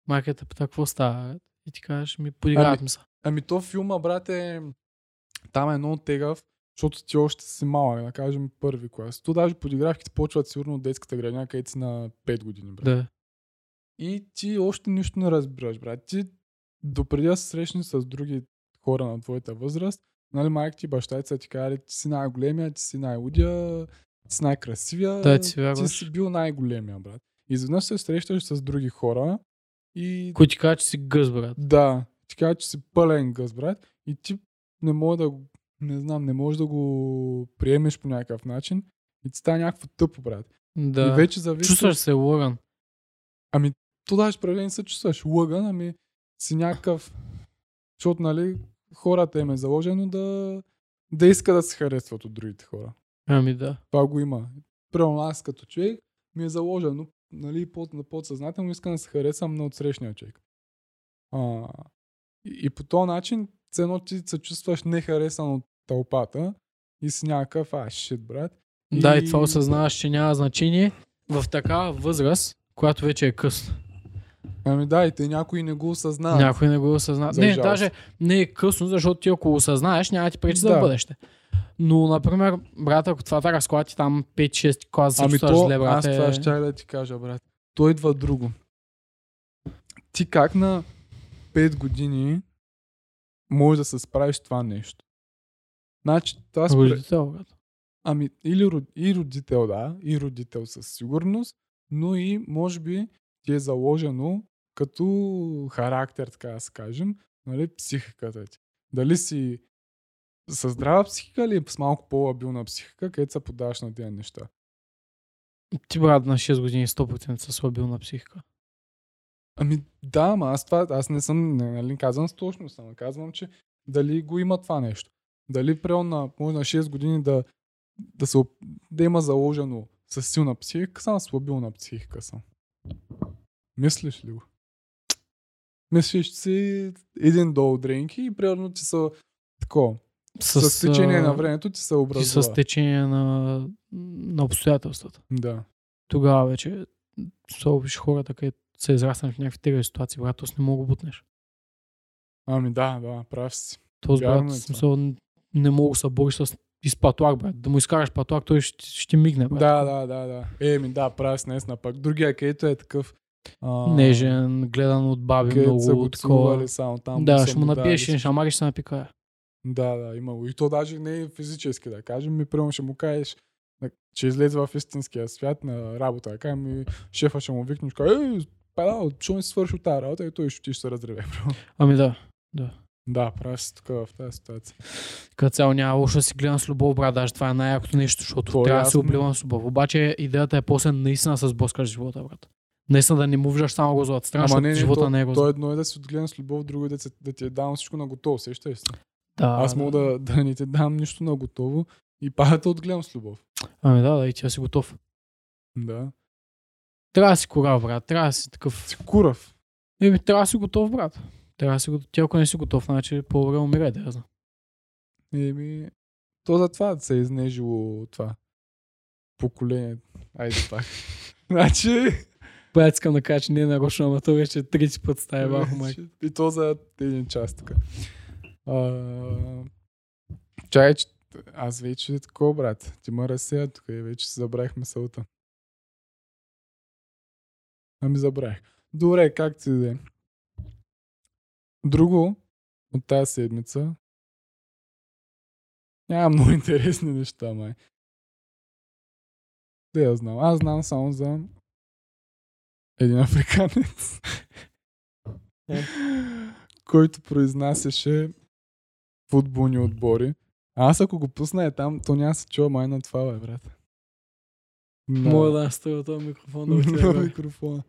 майката пита какво става, брат? И ти кажеш, ми подиграват ми се. Ами то филма, брат, е... Там е много тегав, защото ти още си малък, да кажем първи клас. То даже подигравките почват сигурно от детската градина, където си на 5 години, брат. Да. И ти още нищо не разбираш, брат. Ти допреди да се срещнеш с други хора на твоята възраст, нали, майка ти баща ти са ти казали, ти си най-големия, ти си най-лудия, ти си най-красивия, Да, ти ти си бил най-големия, брат. И изведнъж се срещаш с други хора и Кой ти казва, че си гъс, брат? да, ти казва, че си пълен гъс, брат, и ти не може да го, не знам, не можеш да го приемеш по някакъв начин и ти става някакво тъпо, брат. Да. И вече зависи... Чувстваш се лъган. Ами, то даже прави не се чувстваш лъган, ами си някакъв... Защото, нали, хората им е заложено да, да иска да се харесват от другите хора. Ами да. Това го има. Примерно аз като човек ми е заложено, нали, под, на подсъзнателно искам да се харесвам на отсрещния човек. А, и, и по този начин, едно ти се чувстваш нехаресан от тълпата и си някакъв, а, шит, брат. Да, и това осъзнаваш, че няма значение в такава възраст, която вече е късно. Ами да, и те някои не го осъзнават. Някой не го осъзнава. За Не, жалост. даже не е късно, защото ти ако осъзнаеш, няма ти пречи за Да. бъдеще. Но, например, брат, ако това така склати там 5-6 клас, се Ами то, зле, брат, аз е... това ще да ти кажа, брат. То идва друго. Ти как на 5 години можеш да се справиш това нещо? Значи, това според... Родител, брат. Ами, или и родител, да, и родител със сигурност, но и, може би, ти е заложено като характер, така да се кажем, нали, психиката ти. Дали си с здрава психика или с малко по-лабилна психика, където се подаваш на тези неща. Ти, брат, на 6 години 100% са слабил на психика. Ами да, ама аз това, аз не съм, не, нали, казвам с точно, само казвам, че дали го има това нещо. Дали прямо на, може на 6 години да, да, се, да има заложено с силна психика, съм слабилна психика съм. Мислиш ли го? Мислиш, че си един долу дренки и примерно ти са такова. С, с течение на времето ти се И образува. с течение на, на обстоятелствата. Да. Тогава вече се обиш хората, където се израснали в някакви тегави ситуации, брат, не мога да бутнеш. Ами да, да, прав си. Този брат, е смисъл, не мога да се бориш с и с патлак, брат. Да му изкараш патлак, той ще, ще мигне, брат. Да, да, да, да. Еми да, прав си наистина. Пак другия където е такъв. А, Нежен, гледан от баби, където са много го такова. само там. Да, са ще му напиеш всичко. един шамар и ще се напикая. Да, да, имало. И то даже не е физически, да кажем. Ми прямо ще му кажеш, да- че излезе в истинския свят на работа. Да кажем, и шефа ще му викнеш, ей, падал, що не си свършил тази работа и той ще ти ще се разреве. Ами да. да, прави си тук в тази ситуация. Като цяло няма лошо да си гледам с любов, брат. Даже това е най-якото нещо, защото То е трябва да се обливам с любов. Обаче идеята е после наистина да с живота, брат. Наистина да не му виждаш само го страна, защото не, не, живота то, не е го то едно е да си отгледам с любов, друго е да, се- да ти е давам всичко на готово. Сещаш се? Да, Аз мога да, да не ти дам нищо на готово и пак да отгледам с любов. Ами да, да, и да си готов. Да. Трябва да си корав, брат. Трябва да си такъв. Си курав. Еми, трябва да си готов, брат. Трябва да си готов. Ти ако не си готов, значи по-добре умирай, да знам. Еми, то затова да се е изнежило това поколение. Айде пак. [LAUGHS] значи, Брат, искам да кажа, че не е нарочно, ама то вече 30 път стая върху майка. и то за един час тук. Чай, че аз вече е такова, брат. Ти ме разсея тук и вече си забравих мисълта. Ами забравих. Добре, как ти да е? Друго от тази седмица няма много интересни неща, май. Да я знам. Аз знам само за един африканец, Е. който произнасяше футболни отбори. А аз ако го пусна е там, то няма се чува май на това, бе, брат. На- Мога да наставя този микрофон да на микрофона.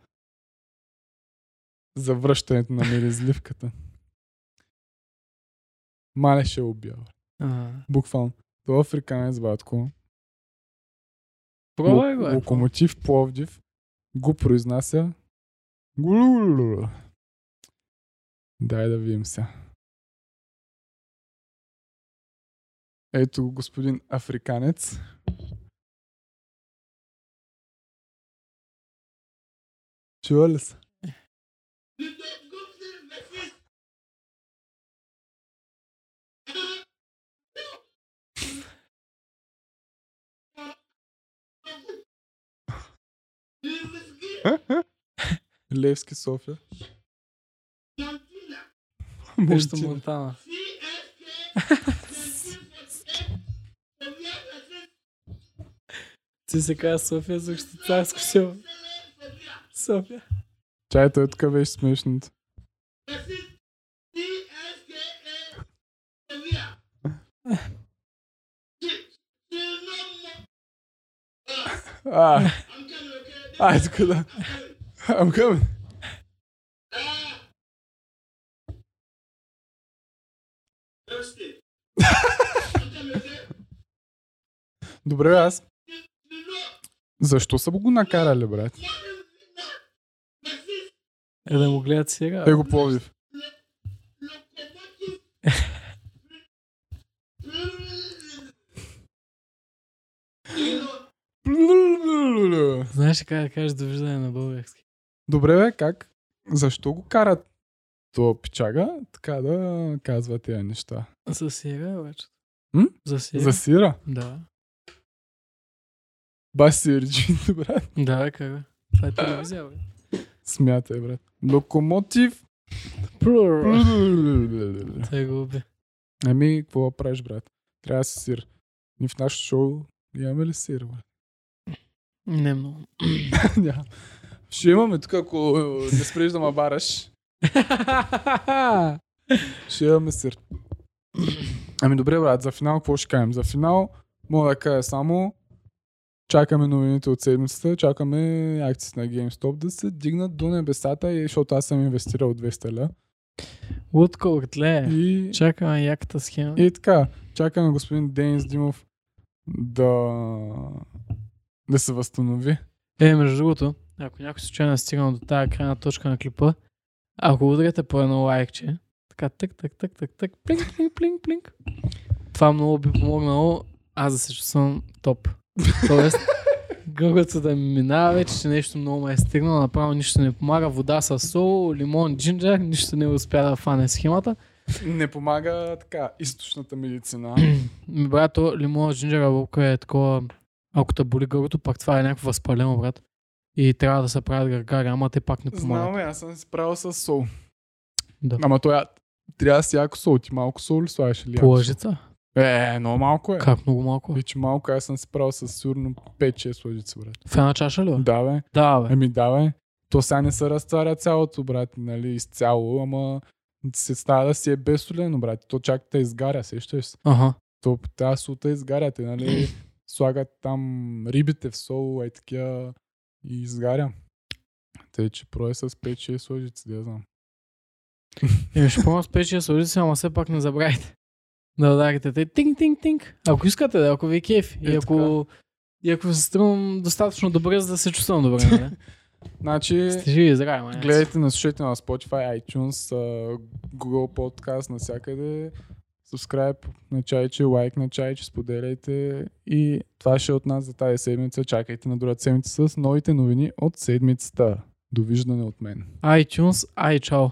За връщането на миризливката. Мале ще убия. бе. А, Буквално. То африканец, батко. Е. Локомотив Пловдив го произнася. Дай да видим сега. Ето го, господин африканец. Чува ли се? Левски София. Нещо. Монтана. Ти се казва София, защото царско село. София. Чай, той тук беше смешното. А, ай, тук да. I'm coming. Добре, аз. Защо са го накарали, брат? Е да му гледат сега. Те го Пловдив. [LAUGHS] Знаеш ли как да кажеш довиждане на български? Добре, бе, как? Защо го карат то пичага, така да казва тези неща? За сега, обаче. М? За сега. За сира? Да. Реджинто, [LAUGHS] брат. Да, как бе? Това е телевизия, бе. Смятай, брат. Локомотив. [LAUGHS] Той го уби. Ами, какво правиш, брат? Трябва да си сир. Ни в нашото шоу имаме ли сир, брат? Не много. [COUGHS] Ще имаме тук, ако не спреш да ме бараш. [LAUGHS] Ще имаме сир. Ами добре, брат, за финал какво ще кажем? За финал мога да кажа само чакаме новините от седмицата, чакаме акциите на GameStop да се дигнат до небесата, защото аз съм инвестирал 200 ля. Лутко, отле. И, Чакаме яката схема. и така, чакаме господин Денис Димов да, да се възстанови. Е, между другото, ако някой случайно е стигнал до тази крайна точка на клипа, ако ударите по едно лайкче, така тък, тък, тък, тък, тък, плинк, плинк, плинк, плинк, това много би помогнало аз да се чувствам топ. Тоест, [LAUGHS] гългата да ми минава вече, че нещо много ме е стигнало, направо нищо не помага, вода с сол, лимон, джинджер, нищо не успя да фане схемата. Не помага така източната медицина. [CLEARS THROAT] Ми, брат, то лимон, джинджера, лука е такова, ако те боли гърлото, пак това е някакво възпалено, брат. И трябва да се правят гаргари, ама те пак не помагат. Знам, аз съм се правил с сол. Да. Ама той трябва да си яко сол. Ти малко сол ли слагаш или яко сол? Лъжица? Е, много малко е. Как много малко? Вече малко, аз съм се правил с сигурно 5-6 лъжици, брат. В една чаша ли? Да, бе. Да, бе. Еми, да, бе. То сега не се разтваря цялото, брат, нали, изцяло, ама се става да си е безсолено, брат. То чак те изгаря, сещаш се. Ага. То тази сута изгаряте, нали? Слагат там рибите в сол, ай такива и изгаря. Тъй, че прое с 5-6 лъжици, да знам. И [LAUGHS] ще помня с печия сложите, ама все пак не забравяйте. Да ударите те тинг-тинг-тинг. Ако искате, да, ако ви е кеф. И Е, ако, и ако се струвам достатъчно добре, за да се чувствам добре. Нали? [LAUGHS] Значи, Сте живи и здрави, ма. гледайте, на слушайте на Spotify, iTunes, Google Podcast, навсякъде. Subscribe на чайче, лайк на чайче, споделяйте. И това ще е от нас за тази седмица. Чакайте на другата седмица с новите новини от седмицата. Довиждане от мен. iTunes, ай, чао.